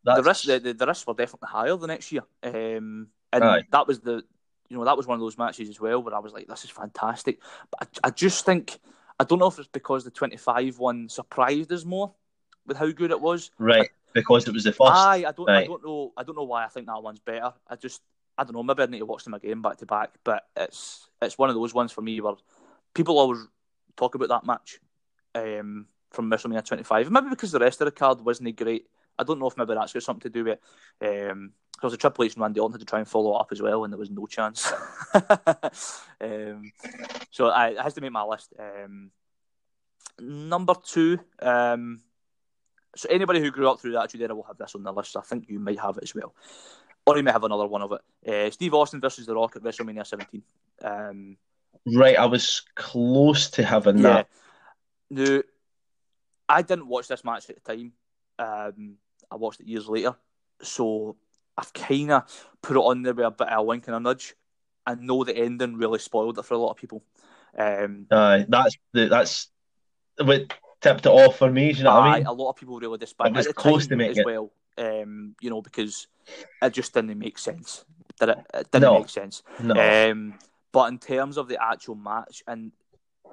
the risks the, the, the risks were definitely higher the next year. Um, and Aye. that was the you know that was one of those matches as well where I was like, this is fantastic. But I, I just think I don't know if it's because the twenty five one surprised us more with how good it was. right because it was the first. Aye, I don't I don't know I don't know why I think that one's better. I just I don't know. Maybe I need to watch them again back to back. But it's it's one of those ones for me where people always talk about that match um, from WrestleMania 25. Maybe because the rest of the card wasn't great. I don't know if maybe that's got something to do with it. Um, because the Triple H and Randy Orton had to try and follow it up as well, and there was no chance. um, so I, it has to make my list. Um, number two. Um, so anybody who grew up through that Attitude Era will have this on their list. I think you might have it as well, or you may have another one of it. Uh, Steve Austin versus The Rock at WrestleMania 17. Um, Right, I was close to having yeah. that. Now, I didn't watch this match at the time. Um, I watched it years later, so I've kind of put it on there with a bit of a wink and a nudge. I know the ending really spoiled it for a lot of people. Um, Aye, that's the that's what tipped it off for me. Do you know what I mean? a lot of people really despise It the close to making as it. well. Um, you know, because it just didn't make sense. Did it? It didn't No. make sense. No, Um, but in terms of the actual match and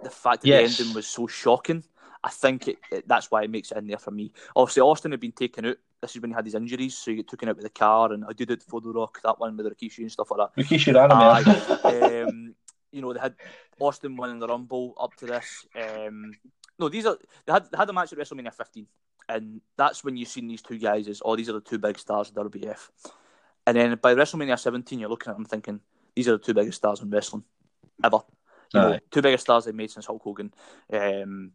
the fact that Yes. the ending was so shocking, I think it, it, that's why it makes it in there for me. Obviously, Austin had been taken out. This is when he had his injuries, so he got taken out with the car, and I did it for the Rock, that one with Rikishi and stuff like that. Rikishi Raname. Aye. um, you know, they had Austin winning the Rumble up to this. Um, no, these are they had they had a match at WrestleMania 15, and that's when you've seen these two guys as oh, these are the two big stars of WWF. And then by WrestleMania 17, you're looking at them thinking these are the two biggest stars in wrestling ever. You know, two biggest stars they've made since Hulk Hogan. Um,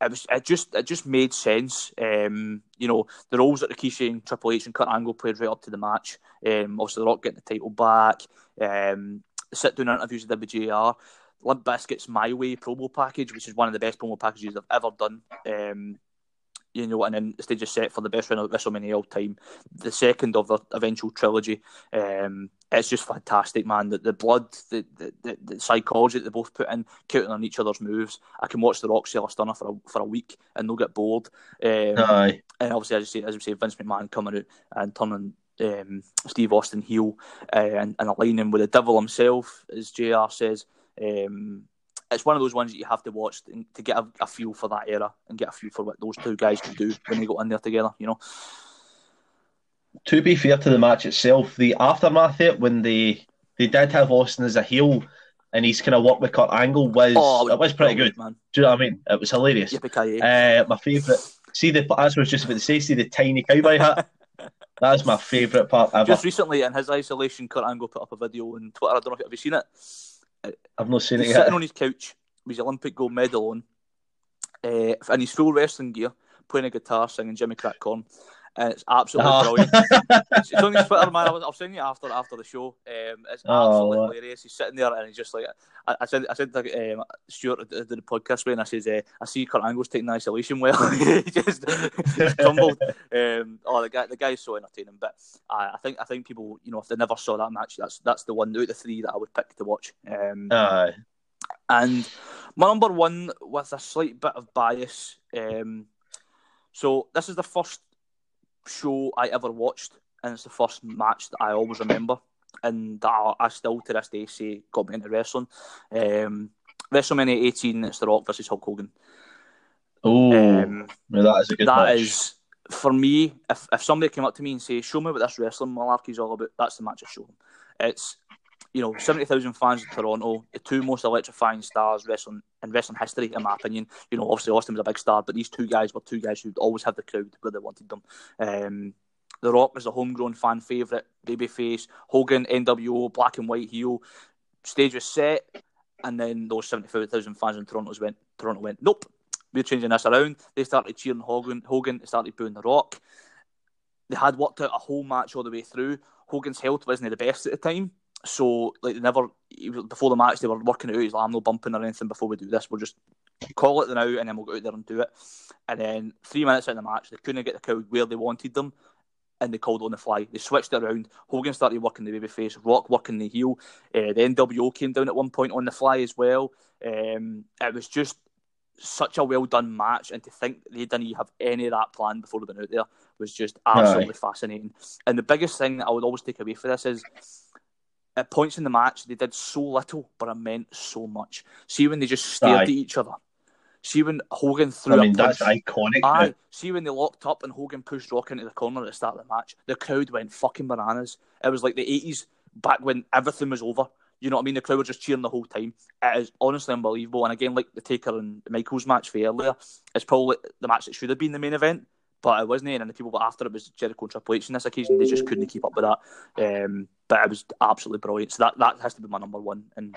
it was it just it just made sense. Um, you know, the roles that Rikishi and Triple H and Kurt Angle played right up to the match. Um, obviously, The Rock getting the title back. Um, sit down interviews with WJR. Limp Bizkit's My Way promo package, which is one of the best promo packages I've ever done. Um, you know, and then the stage is set for the best run of WrestleMania all time. The second of the eventual trilogy. Um, it's just fantastic, man. That the blood, the, the, the, psychology that they both put in, counting on each other's moves. I can watch The Rock a stunner for a, for a week and they'll get bored. Um, Aye, and obviously, as you say, as we say, Vince McMahon coming out and turning um, Steve Austin heel uh, and, and aligning with the devil himself, as JR says. Um, it's one of those ones that you have to watch to, to get a, a feel for that era and get a feel for what those two guys can do when they go in there together. You know, to be fair to the match itself, the aftermath of it when they they did have Austin as a heel and he's kind of worked with Kurt Angle was oh, it was pretty good. man. Do you know what I mean? It was hilarious. Uh, my favourite. See the as I was just about to say. See the tiny cowboy hat. That's my favourite part ever. Just recently, in his isolation, Kurt Angle put up a video on Twitter. I don't know if you, have you seen it. I've not seen it He's yet. sitting on his couch with his Olympic gold medal on, uh, in his full wrestling gear, playing a guitar, singing Jimmy Crack Corn. And it's absolutely Oh. brilliant. It's, it's on his Twitter, man. I'll, I'll send you after after the show. Um, it's Oh, absolutely hilarious. He's sitting there and he's just like, I, I said, I said to um, Stuart at the podcast way, and I says, uh, I see Kurt Angle's taking the isolation well. he just, just crumbled. Um, oh, the guy, the guy's so entertaining. But I, I think, I think people, you know, if they never saw that match, that's that's the one out of the three that I would pick to watch. Um, and my number one, with a slight bit of bias, um, so this is the first show I ever watched, and it's the first match that I always remember, and that I, I still to this day say got me into wrestling. Um, WrestleMania 18, it's The Rock versus Hulk Hogan. Oh, Um, no, that is a good that is for me. If if somebody came up to me and say, "Show me what this wrestling malarkey is all about," that's the match I show them. It's you know seventy thousand fans in Toronto, the two most electrifying stars wrestling in wrestling history, in my opinion. You know, obviously Austin was a big star, but these two guys were two guys who'd always have the crowd where they wanted them. Um, the Rock was a homegrown fan favourite, babyface. Hogan, NWO, black and white heel. Stage was set, and then those seventy-five thousand fans in Toronto went. Toronto went, nope, we're changing this around. They started cheering Hogan. Hogan started booing The Rock. They had worked out a whole match all the way through. Hogan's health wasn't the best at the time, so like they never before the match they were working it out. He's like, I'm not bumping or anything before we do this. We'll just call it the now, and then we'll go out there and do it. And then three minutes in the match, they couldn't get the crowd where they wanted them, and they called on the fly. They switched it around. Hogan started working the babyface, Rock working the heel. Uh, the NWO came down at one point on the fly as well. Um, it was just such a well done match, and to think they didn't have any of that planned before they went out there was just absolutely Aye. fascinating. And the biggest thing that I would always take away for this is at points in the match they did so little, but it meant so much. See when they just stared Aye. at each other. See when Hogan threw. I mean, that's iconic. Aye. See when they locked up and Hogan pushed Rock into the corner at the start of the match. The crowd went fucking bananas. It was like the eighties back when everything was over. You know what I mean? The crowd were just cheering the whole time. It is honestly unbelievable. And again, like the Taker and Michaels match for earlier, it's probably the match that should have been the main event, but it wasn't. And the people after it was Jericho and Triple H on this occasion. They just couldn't keep up with that. Um, but it was absolutely brilliant. So that, that has to be my number one. And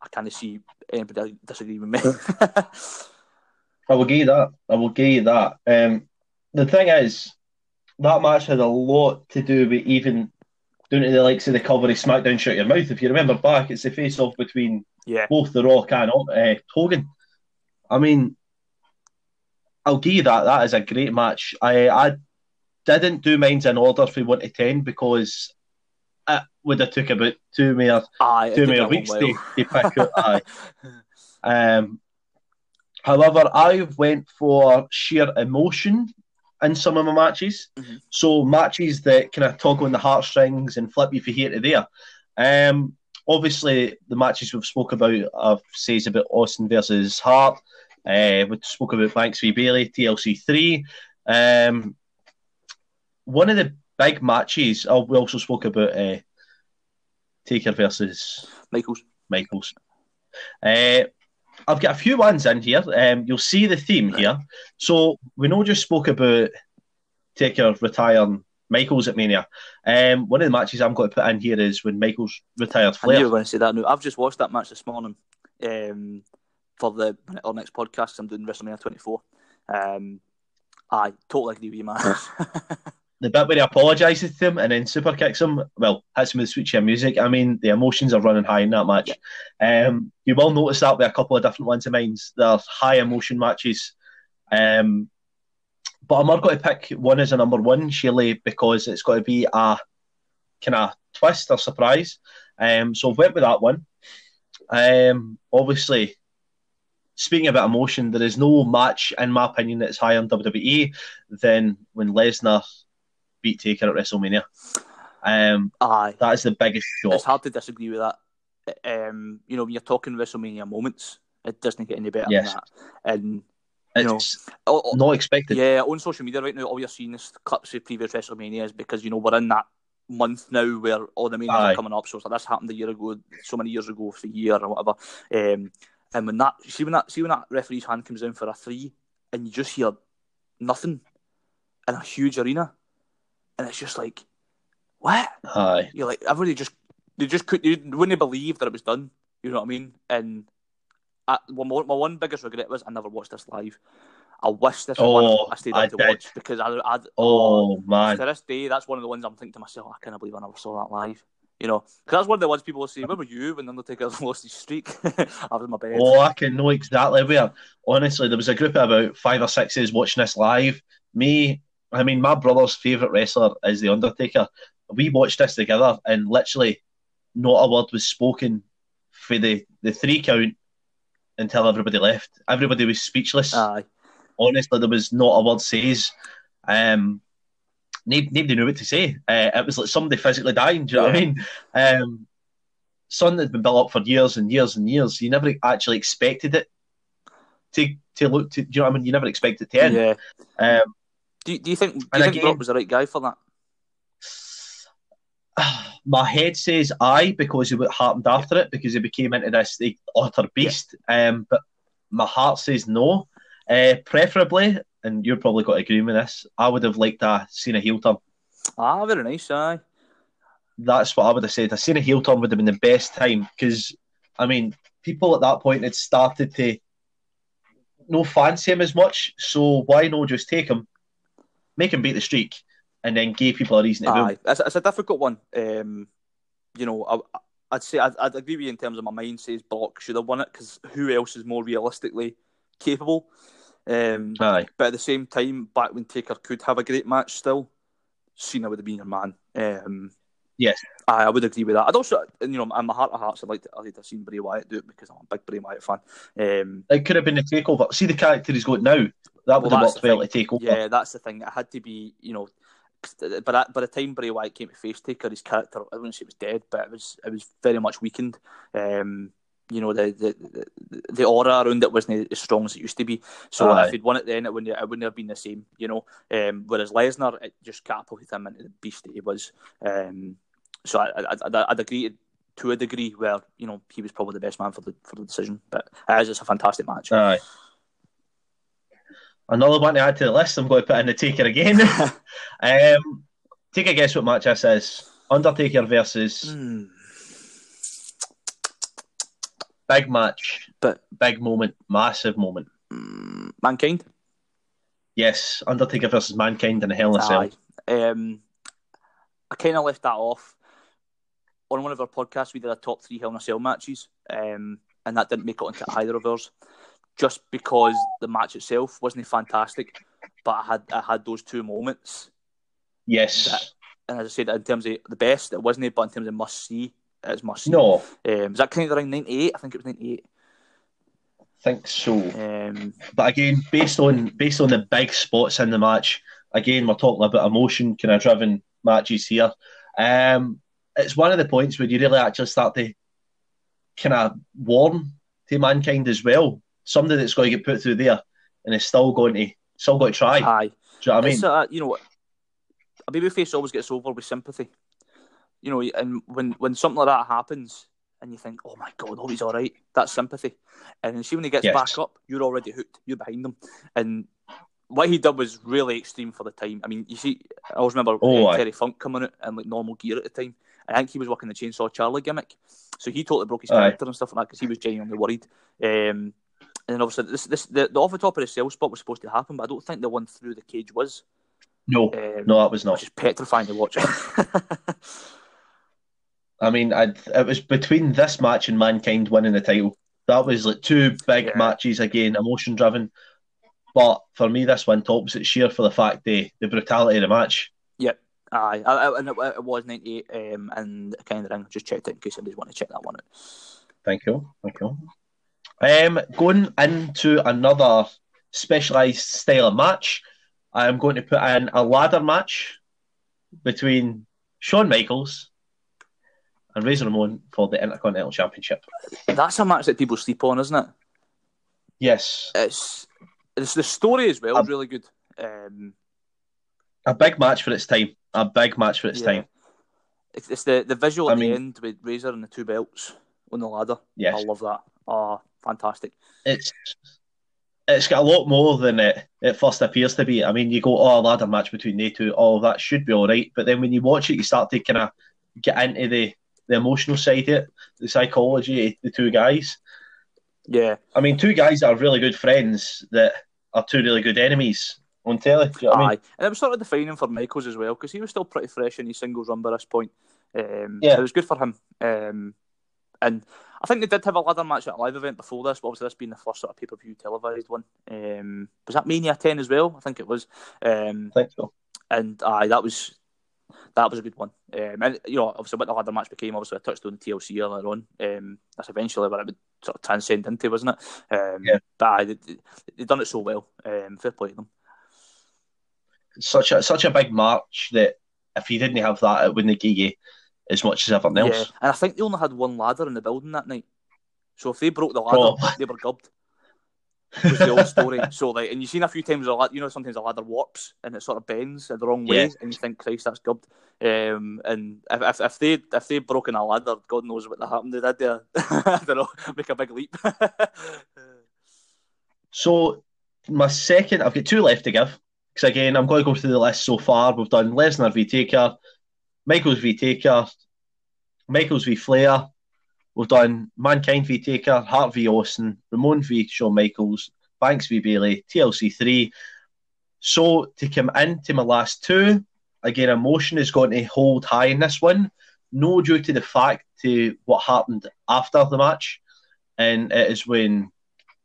I can't see anybody disagree with me. I will give you that. I will give you that. Um, the thing is, that match had a lot to do with even doing to the likes of the cover of SmackDown Shut Your Mouth. If you remember back, it's the face off between yeah. both The Rock and uh, Hogan. I mean, I'll give you that. That is a great match. I, I didn't do mines in order from 1 to 10 because it would have took about two more, aye, two more weeks to, to pick up. aye. Um, however, I went for sheer emotion in some of my matches. Mm-hmm. So matches that kind of tug on the heartstrings and flip you from here to there. Um, obviously, the matches we've spoke about, I've says about Austin versus Hart. Uh, we spoke about Banks v Bayley, TLC three. Um, one of the big matches. Oh, we also spoke about uh, Taker versus Michaels. Michaels. Uh, I've got a few ones in here. Um, you'll see the theme here. So we know just spoke about Taker retiring Michaels at Mania. Um, one of the matches I'm going to put in here is when Michaels retired Flair. I knew you were going to say that. No, I've just watched that match this morning um, for the our next podcast. I'm doing WrestleMania 24. Um, I totally agree with you, man. the bit where he apologises to him and then super kicks him, well, hits him with sweet chin music. I mean, the emotions are running high in that match. Um, you will notice that with a couple of different ones of mine. They're high emotion matches. Um, but I'm not going to pick one as a number one, Shirley, because it's got to be a kind of twist or surprise. Um, so I've went with that one. Um, obviously, speaking about emotion, there is no match, in my opinion, that's higher in WWE than when Lesnar beat Taker at WrestleMania. Um, Aye, that is the biggest shock. It's hard to disagree with that. Um, you know, when you're talking WrestleMania moments, it doesn't get any better yes. than that. And you it's know, not expected. Yeah, on social media right now, all you're seeing is clips of previous WrestleManias because you know we're in that month now where all the main are coming up. So, so this happened a year ago, so many years ago, for a year or whatever. Um, and when that see when that see when that referee's hand comes in for a three, and you just hear nothing in a huge arena, and it's just like, what? Hi. You're like everybody just they just could you wouldn't believe that it was done. You know what I mean? And I, my, my one biggest regret was I never watched this live. I wish this oh, one I stayed up to did. watch because I, I oh man to this day that's one of the ones I'm thinking to myself I can't believe I never saw that live. You know, because that's one of the ones people will say. Were you when Undertaker lost his streak? I was in my bed. Oh, I can know exactly where. Honestly, there was a group of about five or sixes watching this live. Me, I mean, my brother's favourite wrestler is The Undertaker. We watched this together, and literally, not a word was spoken for the, the three count until everybody left. Everybody was speechless. Aye. Honestly, there was not a word says. Um, nobody knew what to say. Uh, it was like somebody physically dying. Do you yeah. know what I mean? Um, something had been built up for years and years and years. You never actually expected it to to look. To, do you know what I mean? You never expected it to end. Yeah. Um, do, do you think, do you think again, Brock was the right guy for that? My head says I because of what happened after it, because he became into this the utter beast. Yeah. Um, but my heart says no. Uh, preferably, and you're probably got to agree with this. I would have liked to seen a heel turn. Ah, very nice, aye. That's what I would have said. A seen a heel turn would have been the best time because, I mean, people at that point had started to no fancy him as much. So why not just take him make him beat the streak, and then give people a reason to Aye, it's, it's, a difficult one. Um, you know, I, would say I'd, I'd, agree with you in terms of my mind says Brock should have won it because who else is more realistically capable? Um, Aye. But at the same time, back when Taker could have a great match still, Cena would have been your man. Um, Yes. I, I would agree with that. I'd also, you know, in my heart of hearts, I'd like to, I'd like to have seen Bray Wyatt do it because I'm a big Bray Wyatt fan. Um, It could have been a takeover. See the character he's got now. That would Well, have worked the well to take over. yeah, that's the thing. It had to be, you know, but at, by the time Bray Wyatt came to Face Taker, his character, I wouldn't say it was dead, but it was it was very much weakened. Um, you know, the, the the aura around it wasn't as strong as it used to be. So Aye. if he'd won it then, it wouldn't it wouldn't have been the same. You know, um, whereas Lesnar, it just catapulted him into the beast that he was. Um, so I, I, I'd, I'd agree to a degree where you know he was probably the best man for the for the decision. But it is just a fantastic match. Aye. Another one to add to the list. I'm going to put in the Taker again. um, take a guess what match this is. Undertaker versus Hmm. Big match, But big moment, massive moment. mm, mankind. Yes, Undertaker versus Mankind in a Hell in a Cell. Um, I kind of left that off on one of our podcasts. We did a top three Hell in a Cell matches, um, and that didn't make it onto either of ours, just because the match itself wasn't fantastic. But I had I had those two moments, Yes. That- and as I said, in terms of the best, it wasn't. But in terms of must see, it's must. No, um, was that kind of around ninety eight? I think it was ninety eight. think so. Um, But again, based on based on the big spots in the match, again we're talking about emotion kind of driven matches here. Um, it's one of the points where you really actually start to kind of warm to mankind as well. Somebody that's going to get put through there and is still going to still going to try. aye. Do you know what I mean? It's, uh, you know, a babyface always gets over with sympathy. You know, and when when something like that happens, and you think, "Oh my God, oh he's all right," that's sympathy. And then see when he gets Yes. back up, you're already hooked. You're behind him, and what he did was really extreme for the time. I mean, you see, I always remember Oh, uh. Terry Funk coming out in like normal gear at the time. I think he was working the Chainsaw Charlie gimmick, so he totally broke his Aye. character and stuff like that because he was genuinely worried. Um, and then obviously, this, this the, the off the top of the cell spot was supposed to happen, but I don't think the one through the cage was. no, Um, no, that was not. which is petrifying to watch. I mean, I'd, it was between this match and Mankind winning the title. That was like two big Yeah. matches again, emotion driven. But for me, this one tops it sheer for the fact the the brutality of the match. Aye, I, I, and it, it was 98, um, and kind of ring. Just checked it in case somebody's want to check that one out. Thank you, thank you. Um, going into another specialised style of match, I'm going to put in a ladder match between Shawn Michaels and Razor Ramon for the Intercontinental Championship. That's a match that people sleep on, isn't it? Yes, It's, it's the story as well. Is really good. Um, a big match for its time. A big match for its yeah. time. It's, it's the the visual I at mean- the end with Razor and the two belts on the ladder. Yes. I love that. Oh, fantastic. it's it's got a lot more than it, it first appears to be. I mean, you go, oh, a ladder match between they two, all that should be all right. But then when you watch it, you start to kind of get into the, the emotional side of it, the psychology of the two guys. Yeah, I mean, two guys that are really good friends that are two really good enemies on telly. You know what I aye. mean? And it was sort of defining for Michaels as well because he was still pretty fresh in his singles run by this point. Um, Yeah. It was good for him. Um, and I think they did have a ladder match at a live event before this, but obviously this being the first sort of pay per view televised one. Um, was that Mania 10 as well? I think it was. Um, I think so. and aye, that was that was a good one. Um, and you know, obviously, what the ladder match became, obviously, I touched on TLC earlier on. Um, that's eventually what it would sort of transcend into, wasn't it? Um, Yeah. But they, they, they done it so well. Um, fair play to them. Such a such a big match that if you didn't have that, it wouldn't give you as much as everything Yeah, else. and I think they only had one ladder in the building that night. So if they broke the ladder, Probably. they were gubbed. Was the old story. So like, and you've seen a few times a ladder, you know, sometimes a ladder warps and it sort of bends in the wrong way, Yeah. and you think, Christ, that's gubbed. Um, and if, if if they if they broken a ladder, God knows what happened. They did there. I don't know, make a big leap. So my second, I've got two left to give. Because again, I'm going to go through the list so far. We've done Lesnar v Taker, Michaels v Taker, Michaels v Flair. We've done Mankind v Taker, Hart v Austin, Ramon v Shawn Michaels, Banks v Bayley, TLC three. So to come into my last two, again, emotion is going to hold high in this one. No due to the fact to what happened after the match, and it is when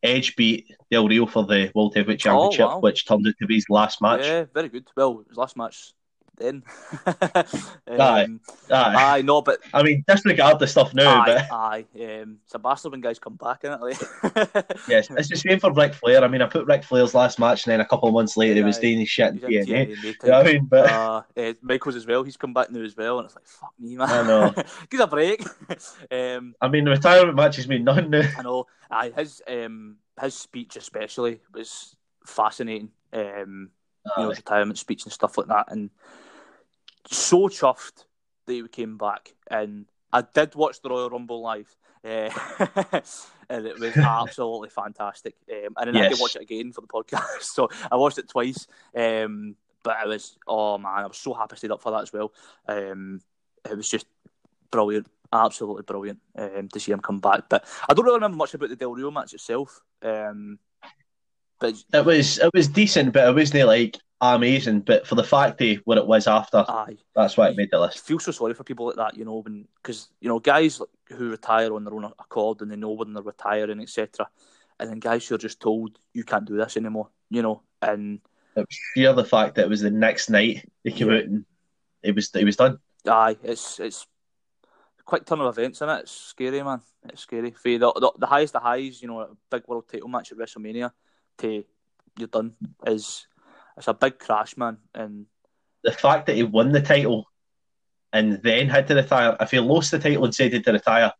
Edge beat Del Rio for the World Heavyweight oh, Championship, wow. which turned out to be his last match. yeah, very good. Well, his last match then. Aye. um, Aye. aye, no, but I mean, disregard the stuff now, aye, but aye. Um, it's a bastard when guys come back, isn't it? yes, it's the same for Ric Flair. I mean, I put Ric Flair's last match, and then a couple of months later, he was Aye. doing his shit in TNA. TNA You know what I mean? But uh, uh, Michaels as well. He's come back now as well, and it's like fuck me, man. I know. Give a break. um, I mean, the retirement matches mean nothing now. I know. Aye, his um, his speech especially was fascinating. Um, you know, retirement speech and stuff like that, and so chuffed that he came back. And I did watch the Royal Rumble live, uh, and it was absolutely fantastic. Um, and then I did watch it again for the podcast, so I watched it twice. Um, but I was oh man, I was so happy I stayed up for that as well. Um, it was just brilliant, absolutely brilliant um, to see him come back. But I don't really remember much about the Del Rio match itself. Um, but It was it was decent, but it wasn't like amazing. But for the fact of what it was after, aye, that's why it made the I list. feel so sorry for people like that, you know, when because you know guys who retire on their own accord and they know when they're retiring, etc. And then guys who are just told you can't do this anymore, you know, and It was sheer the fact that it was the next night they came out and it was it was done. aye, it's it's a quick turn of events, is it? It's scary, man. It's scary. For the, the the highest of highs, you know, a big world title match at WrestleMania, to you're done is it's a big crash, man. And The fact that he won the title and then had to retire. If he lost the title and said he had to retire,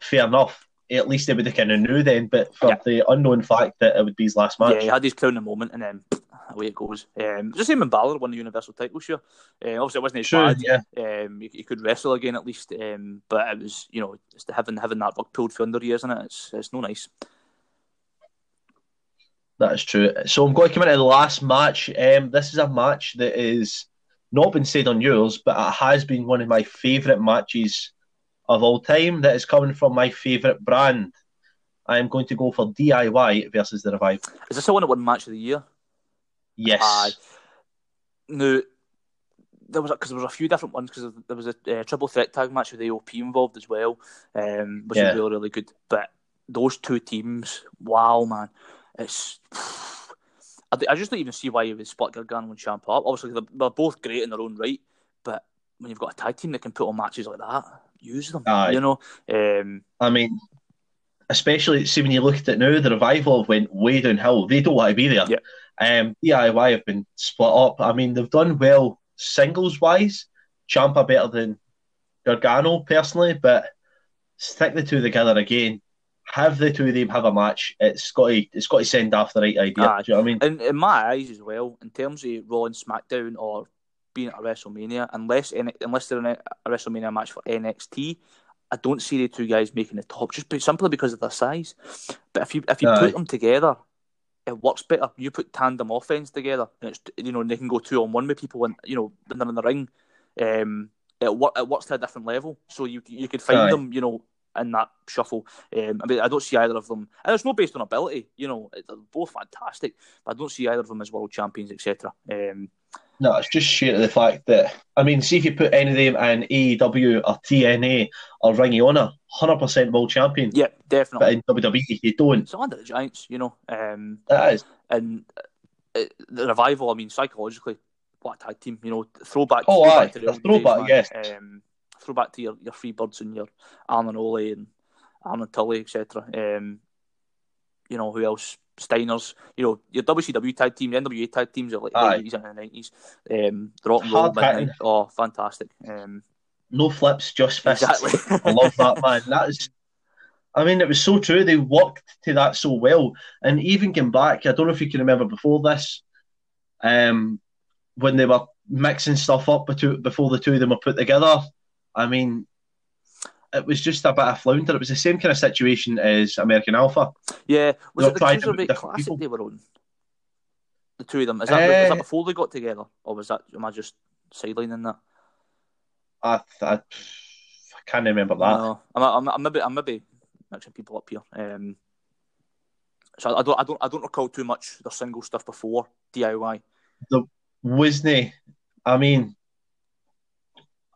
fair enough. At least they would have kind of knew then. But for Yeah. the unknown fact that it would be his last match, Yeah, he had his crowning moment, and then away it goes. Um, just same when Balor won the Universal title, sure. Uh, obviously, it wasn't as True, bad. yeah. Um, he, he could wrestle again at least, um, but it was, you know, it's the having having that rug pulled for under you, isn't it? It's it's no nice. That is true. So I'm going to come into the last match. Um, this is a match that is not been said on yours, but it has been one of my favourite matches of all time. That is coming from my favourite brand. I am going to go for DIY versus the Revival. Is this the one that won match of the year? Yes. Aye. No, there was because there was a few different ones because there was a uh, triple threat tag match with AOP involved as well, um, which Yeah. was really really good. But those two teams, wow, man, it's. I, I just don't even see why you would split Gargano and Ciampa up. Obviously, they're, they're both great in their own right, but when you've got a tag team that can put on matches like that, use them. Aye. You know, um, I mean, especially see when you look at it now, the Revival went way downhill. They don't want to be there. Yeah. Um, DIY have been split up. I mean, they've done well singles wise. Ciampa better than Gargano personally, but stick the two together again. Have the two of them have a match. It's got to it's got to send off the right idea. Aye. Do you know what I mean? in, in my eyes as well, in terms of Raw and SmackDown or being at a WrestleMania, unless unless they're in a, WrestleMania match for NXT, I don't see the two guys making the top just simply because of their size. But if you if you Aye. put them together, it works better. You put tandem offense together, and it's you know and they can go two on one with people when you know when they're in the ring. Um, it, it works to a different level, so you you could find Aye. them, you know, in that shuffle. Um, I mean, I don't see either of them, and it's not based on ability. You know, they're both fantastic, but I don't see either of them as world champions, etc. Um, No, it's just sheer to the fact that I mean, see if you put any of them in AEW or TNA or Ring of Honor, hundred percent world champion. yeah, definitely. But in WWE, you don't. It's under the Giants, you know, um, That is. and uh, the revival. I mean, psychologically, what a tag team. You know, throwback. Oh, throwback aye, to the a throwback, days, yes. man. Um, throwback to your your Freebirds and your Alan Ole and Alan Tully, etc. Um, you know who else? Steiners. You know your WCW tag team, the NWA tag teams are like Aye. eighties and nineties. Um, the rock and roll midnight. Oh, fantastic. Um, No flips, just fists. exactly. I love that man. That is, I mean, it was so true. They worked to that so well, and even came back. I don't know if you can remember before this, um, when they were mixing stuff up before the two of them were put together. I mean, it was just a bit of flounder. It was the same kind of situation as American Alpha. Yeah, was They're it the Cruiserweight Classic people. they were on? The two of them. Is that, is Eh. that before they got together, or was that? Am I just sidelining that? I, I, I can't remember that. No, I'm, I'm, I'm maybe I'm maybe mixing people up here. Um, so I don't I don't I don't recall too much the single stuff before DIY. The Wisney, I mean,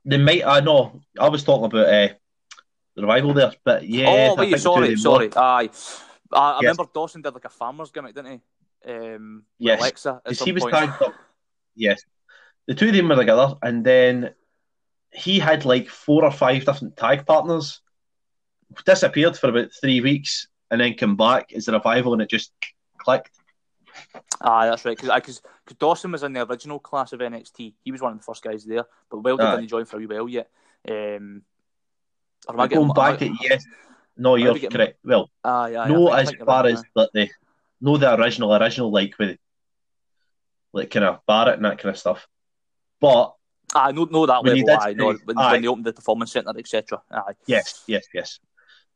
they might. I know. I was talking about uh, the revival there, but yeah. Oh wait, sorry, sorry. Aye, I, I Yes. remember Dawson did like a farmer's gimmick, didn't he? Um, Yes, Alexa at some he was point. tagged up. Yes, the two of them were together, and then he had like four or five different tag partners. Disappeared for about three weeks, and then come back as a revival, and it just clicked. Ah, that's right. Because Dawson was in the original class of NXT. He was one of the first guys there, but Wilder didn't join for a wee while yet. Um, or am I getting, going back at yes? No, you're getting, correct. Well, ah, yeah, no, as far as that the no the original original like with like kind of Barrett and that kind of stuff. But I know, know that level. Aye, no, when, aye. when they opened the performance centre, etc. Aye. Yes, yes, yes.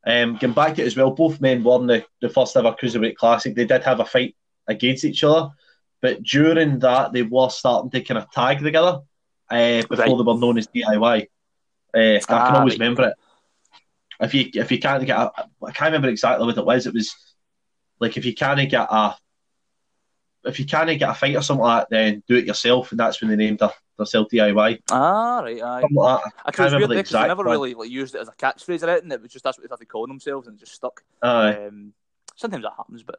Um, going back to it as well, both men won the, the first ever cruiserweight classic. They did have a fight against each other, but during that they were starting to kind of tag together uh, before right. they were known as DIY. Uh, I can ah, always right. remember it. If you if you can't get, a, I can't remember exactly what it was. It was like if you can't get a if you can't get a fight or something like that, then do it yourself, and that's when they named their, their self DIY. Ah, right, aye. Like. I can't remember the exact. They never really like, used it as a catchphrase or anything. It was just that's what they started calling themselves, and it just stuck. Aye. Um, sometimes that happens, but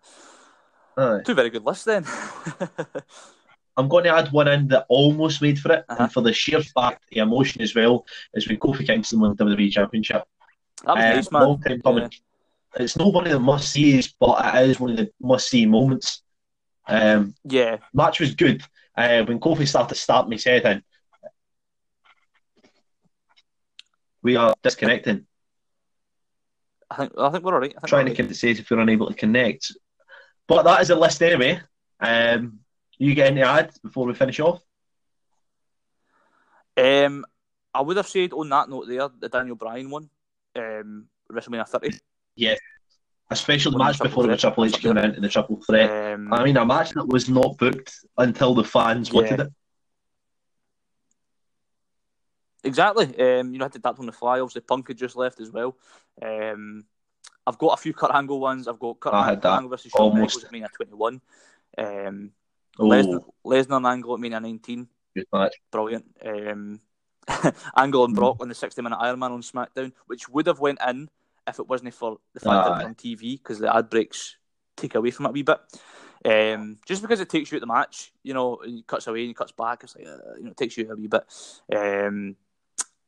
aye. two very good lists then. I'm going to add one in that almost made for it, uh-huh. and for the sheer fact, the emotion as well, is when Kofi Kingston won the WWE Championship. That was um, nice, man. Long time coming. Yeah. It's not one of the must sees, but it is one of the must see moments. Um, yeah, match was good. Uh, when Kofi started to start me said in, we are disconnecting. I think I think we're alright. Trying to right. say if we're unable to connect, but that is a list anyway. Um, you get any ads before we finish off? Um, I would have said on that note there the Daniel Bryan one, um, WrestleMania 30. Yes, especially the match before the Triple H came into the Triple Threat. Um, I mean, a match that was not booked until the fans yeah. wanted it. Exactly. Um, you know, I did that on the fly. Obviously, Punk had just left as well. Um, I've got a few Kurt Angle ones. I've got Kurt, I had that. Angle versus Shawn Michaels at Mania 21. Um, Lesnar, Lesnar and Angle at Mania 19. Good match. Brilliant. Um, Angle and Brock on the 60 minute Iron Man on SmackDown, which would have went in if it wasn't for the fact that it's on TV because the ad breaks take away from it a wee bit. Um, just because it takes you out the match, you know, and it cuts away and it cuts back, it's like uh, you know, it takes you a wee bit. Um,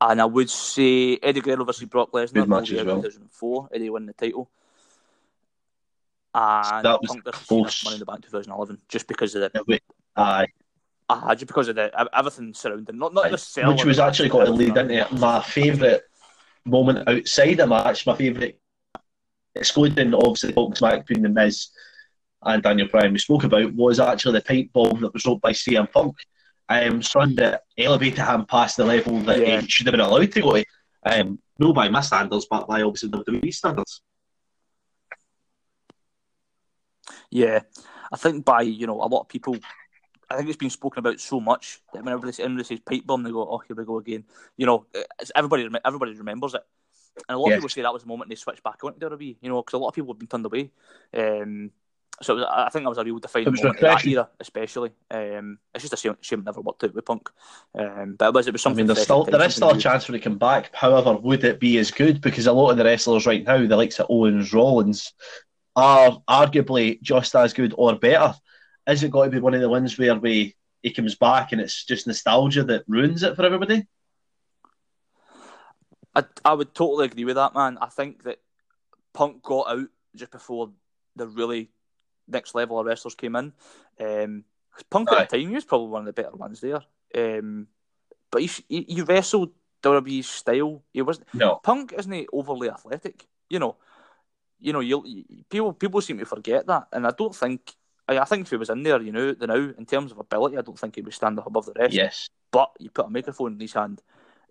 and I would say Eddie Guerrero versus Brock Lesnar, Good match as well. 2004, Eddie won the title. And that was Punk close. Money in the Bank 2011, just because of the aye. Ah, just because of the everything surrounding, not not the which was actually got to lead into my favourite moment outside the match, my favourite, excluding obviously the match between The Miz and Daniel Bryan we spoke about, was actually the pipe bomb that was dropped by CM Punk. Um, trying that elevate him past the level that yeah. he should have been allowed to go to. Um, no by my standards, but by obviously the WWE standards. Yeah, I think by you know a lot of people I think it's been spoken about so much that whenever they, whenever says pipe bomb, they go, "Oh, here we go again." You know, everybody everybody remembers it, and a lot of people say that was the moment they switched back on to WWE. You know, because a lot of people have been turned away. Um, so was, I think that was a real defining moment that era, especially. Um, it's just a shame, shame it never worked out with Punk. Um, but it was, it was something. I mean, there's still there is still a chance for it to come back. However, would it be as good? Because a lot of the wrestlers right now, the likes of Owens, Rollins, are arguably just as good or better is it going to be one of the ones where we he comes back and it's just nostalgia that ruins it for everybody? I, I would totally agree with that, man. I think that Punk got out just before the really next level of wrestlers came in. Um, Punk Aye. at the time, he was probably one of the better ones there. Um, but he, he, he wrestled WWE's style. He was no Punk isn't he overly athletic. You know, you know, you people people seem to forget that, and I don't think I, think if he was in there, you know, the now in terms of ability, I don't think he would stand up above the rest. Yes. But you put a microphone in his hand,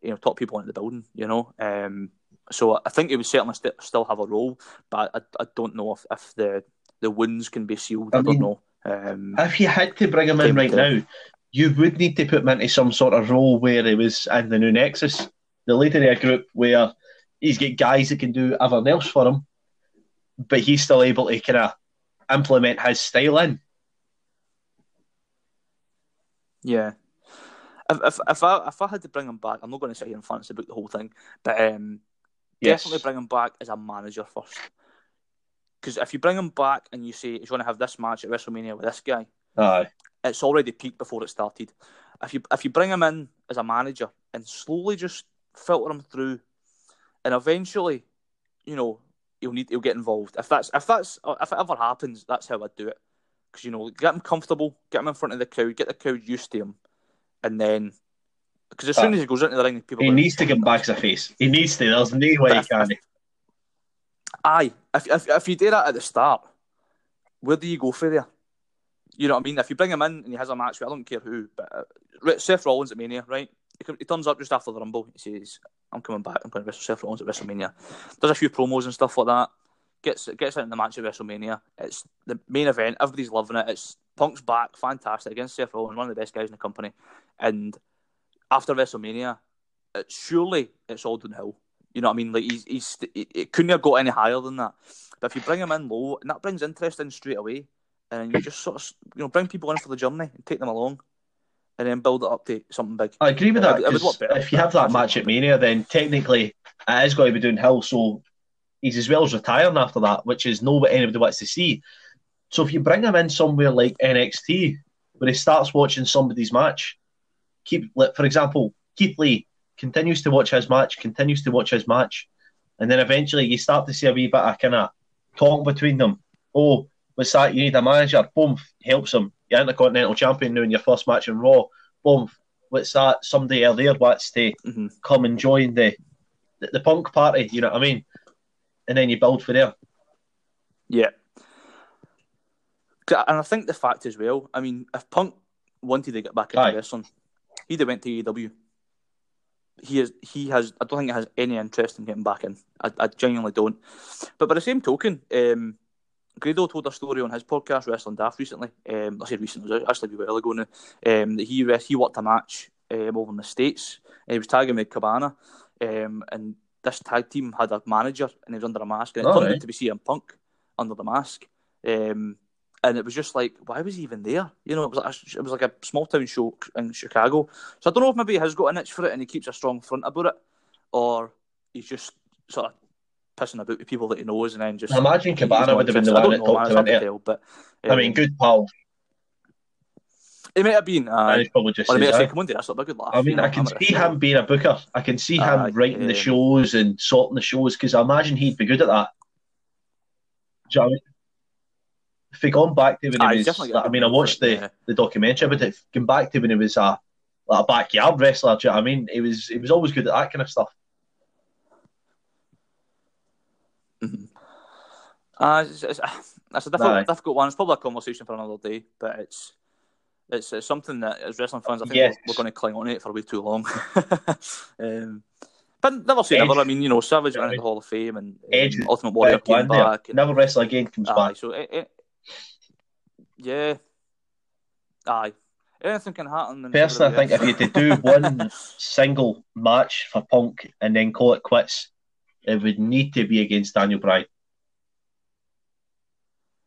you know, top people into the building, you know. Um, so I think he would certainly st- still have a role, but I, I don't know if, if the the wounds can be sealed. I, I mean, don't know. Um, if you had to bring him in right to... now, you would need to put him into some sort of role where he was in the new Nexus, the leader of a group where he's got guys that can do everything else for him, but he's still able to kind of implement his style in. Yeah. If, if, if I if I had to bring him back, I'm not going to sit here and fancy about the whole thing, but um, yes. definitely bring him back as a manager first. Because if you bring him back and you say he's going to have this match at WrestleMania with this guy, Aye. it's already peaked before it started. if you if you bring him in as a manager and slowly just filter him through, and eventually, you know, he'll need he'll get involved. If that's if that's if it ever happens, that's how I'd do it. Because you know, get him comfortable, get him in front of the crowd, get the crowd used to him, and then because as soon as he goes into the ring, people he needs to get back as a face. He needs to. There's no way he can. Aye, if, if if you do that at the start, where do you go for there? You know what I mean? If you bring him in and he has a match, with, I don't care who, but uh, Seth Rollins at Mania, right? He, he, turns up just after the Rumble. He says, "I'm coming back. I'm going to wrestle Seth Rollins at WrestleMania." Does a few promos and stuff like that. Gets gets out in the match at WrestleMania. It's the main event. Everybody's loving it. It's Punk's back, fantastic against Seth Rollins, one of the best guys in the company. And after WrestleMania, it's surely it's all downhill. You know what I mean? Like he's he's it couldn't have got any higher than that. But if you bring him in low, and that brings interest in straight away, and you just sort of you know bring people in for the journey and take them along, and then build it up to something big. I agree with that. It, it if you have that match at Mania, then technically it is going to be doing downhill. So he's as well as retiring after that, which is not what anybody wants to see. So if you bring him in somewhere like NXT, where he starts watching somebody's match, keep like, for example, Keith Lee continues to watch his match, continues to watch his match, and then eventually you start to see a wee bit of kind of talk between them. Oh, what's that? You need a manager. Boom, helps him. You're Intercontinental Champion now in your first match in Raw. Boom, what's that? Somebody earlier wants to mm-hmm. come and join the, the, the punk party. You know what I mean? And then you build for there. Yeah. And I think the fact as well, I mean, if Punk wanted to get back into Aye. wrestling, he'd have went to AEW. He is. He has. I don't think he has any interest in getting back in. I, I genuinely don't. But by the same token, um, Grado told a story on his podcast, Wrestling Daft, recently. Um, I said recently, it was actually a while ago now. Um, that he he worked a match um, over in the states. And he was tagging with Cabana, um, and this tag team had a manager, and he was under a mask, and it turned out to be CM Punk under the mask. Um, and it was just like, why was he even there? You know, it was like a, it was like a small town show in Chicago. So I don't know if maybe he has got an itch for it and he keeps a strong front about it, or he's just sort of pissing about with people that he knows and then just. I imagine Cabana would have been the one that talked him into it. But um, I mean, um, good pal. It might have been. Uh, he's probably just. Or he might have said, "Come on, that's not a good laugh." I mean, know, I can see him being a booker. I can see him uh, writing um, the shows and sorting the shows because I imagine he'd be good at that. Do you know I mean? If we gone back to when he was, like, I mean, I watched the, yeah. the documentary, but if going back to when he was a like a backyard wrestler, do you know what I mean? He was he was always good at that kind of stuff. Mm-hmm. Uh, it's, it's, it's a difficult, difficult one. It's probably a conversation for another day, but it's it's, it's something that as wrestling fans, I think yes. we're, we're, going to cling on to it for way too long. um, but never say never. I mean, you know, Savage went into the Hall of Fame and, Edge, Ultimate Warrior came back. And, never wrestle again comes uh, back. So it, it, yeah. Aye. Anything can happen. Personally, I think if you had to do one single match for Punk and then call it quits, it would need to be against Daniel Bryan.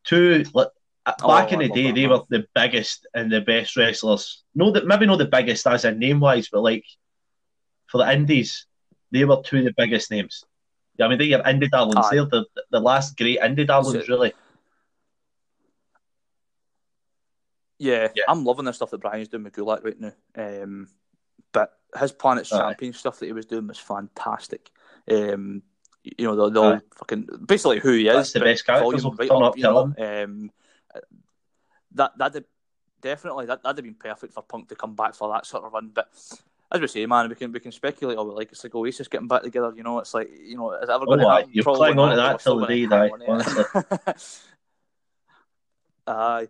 Two, like, uh, oh, back in the day, they were the biggest and the best wrestlers. No, that maybe not the biggest as in name wise, but like for the Indies, they were two of the biggest names. Yeah, I mean, they're indie darlings. They're the, the last great indie darlings, really. Yeah, yeah, I'm loving the stuff that Bryan's doing with Gulak right now. Um, but his Planet Champion stuff that he was doing was fantastic. Um, you know, the, the fucking basically who he is. That's the best character. Right up, you know, um, that that definitely that that'd have been perfect for Punk to come back for that sort of run. But as we say, man, we can we can speculate all we like. It's like Oasis getting back together. You know, it's like you know, is it ever going oh, to happen? You're clinging on to that till the day. Aye.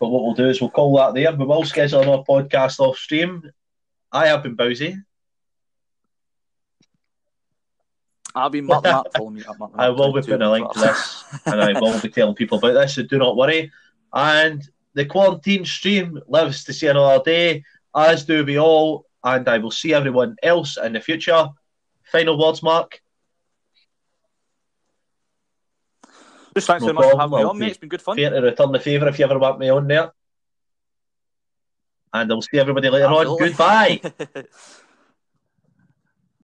But what we'll do is we'll call that there. We will schedule another podcast off stream. I have been Bowsy. I'll be Mark, Mark, follow me Mark, I will be putting a link to this and I will be telling people about this, so do not worry. And the quarantine stream lives to see another day, as do we all, and I will see everyone else in the future. Final words, Mark. Thanks no very much for having me on, mate. It's been good fun. Fair to return the favour if you ever want me on there. And I'll see everybody later Absolutely. on. Goodbye.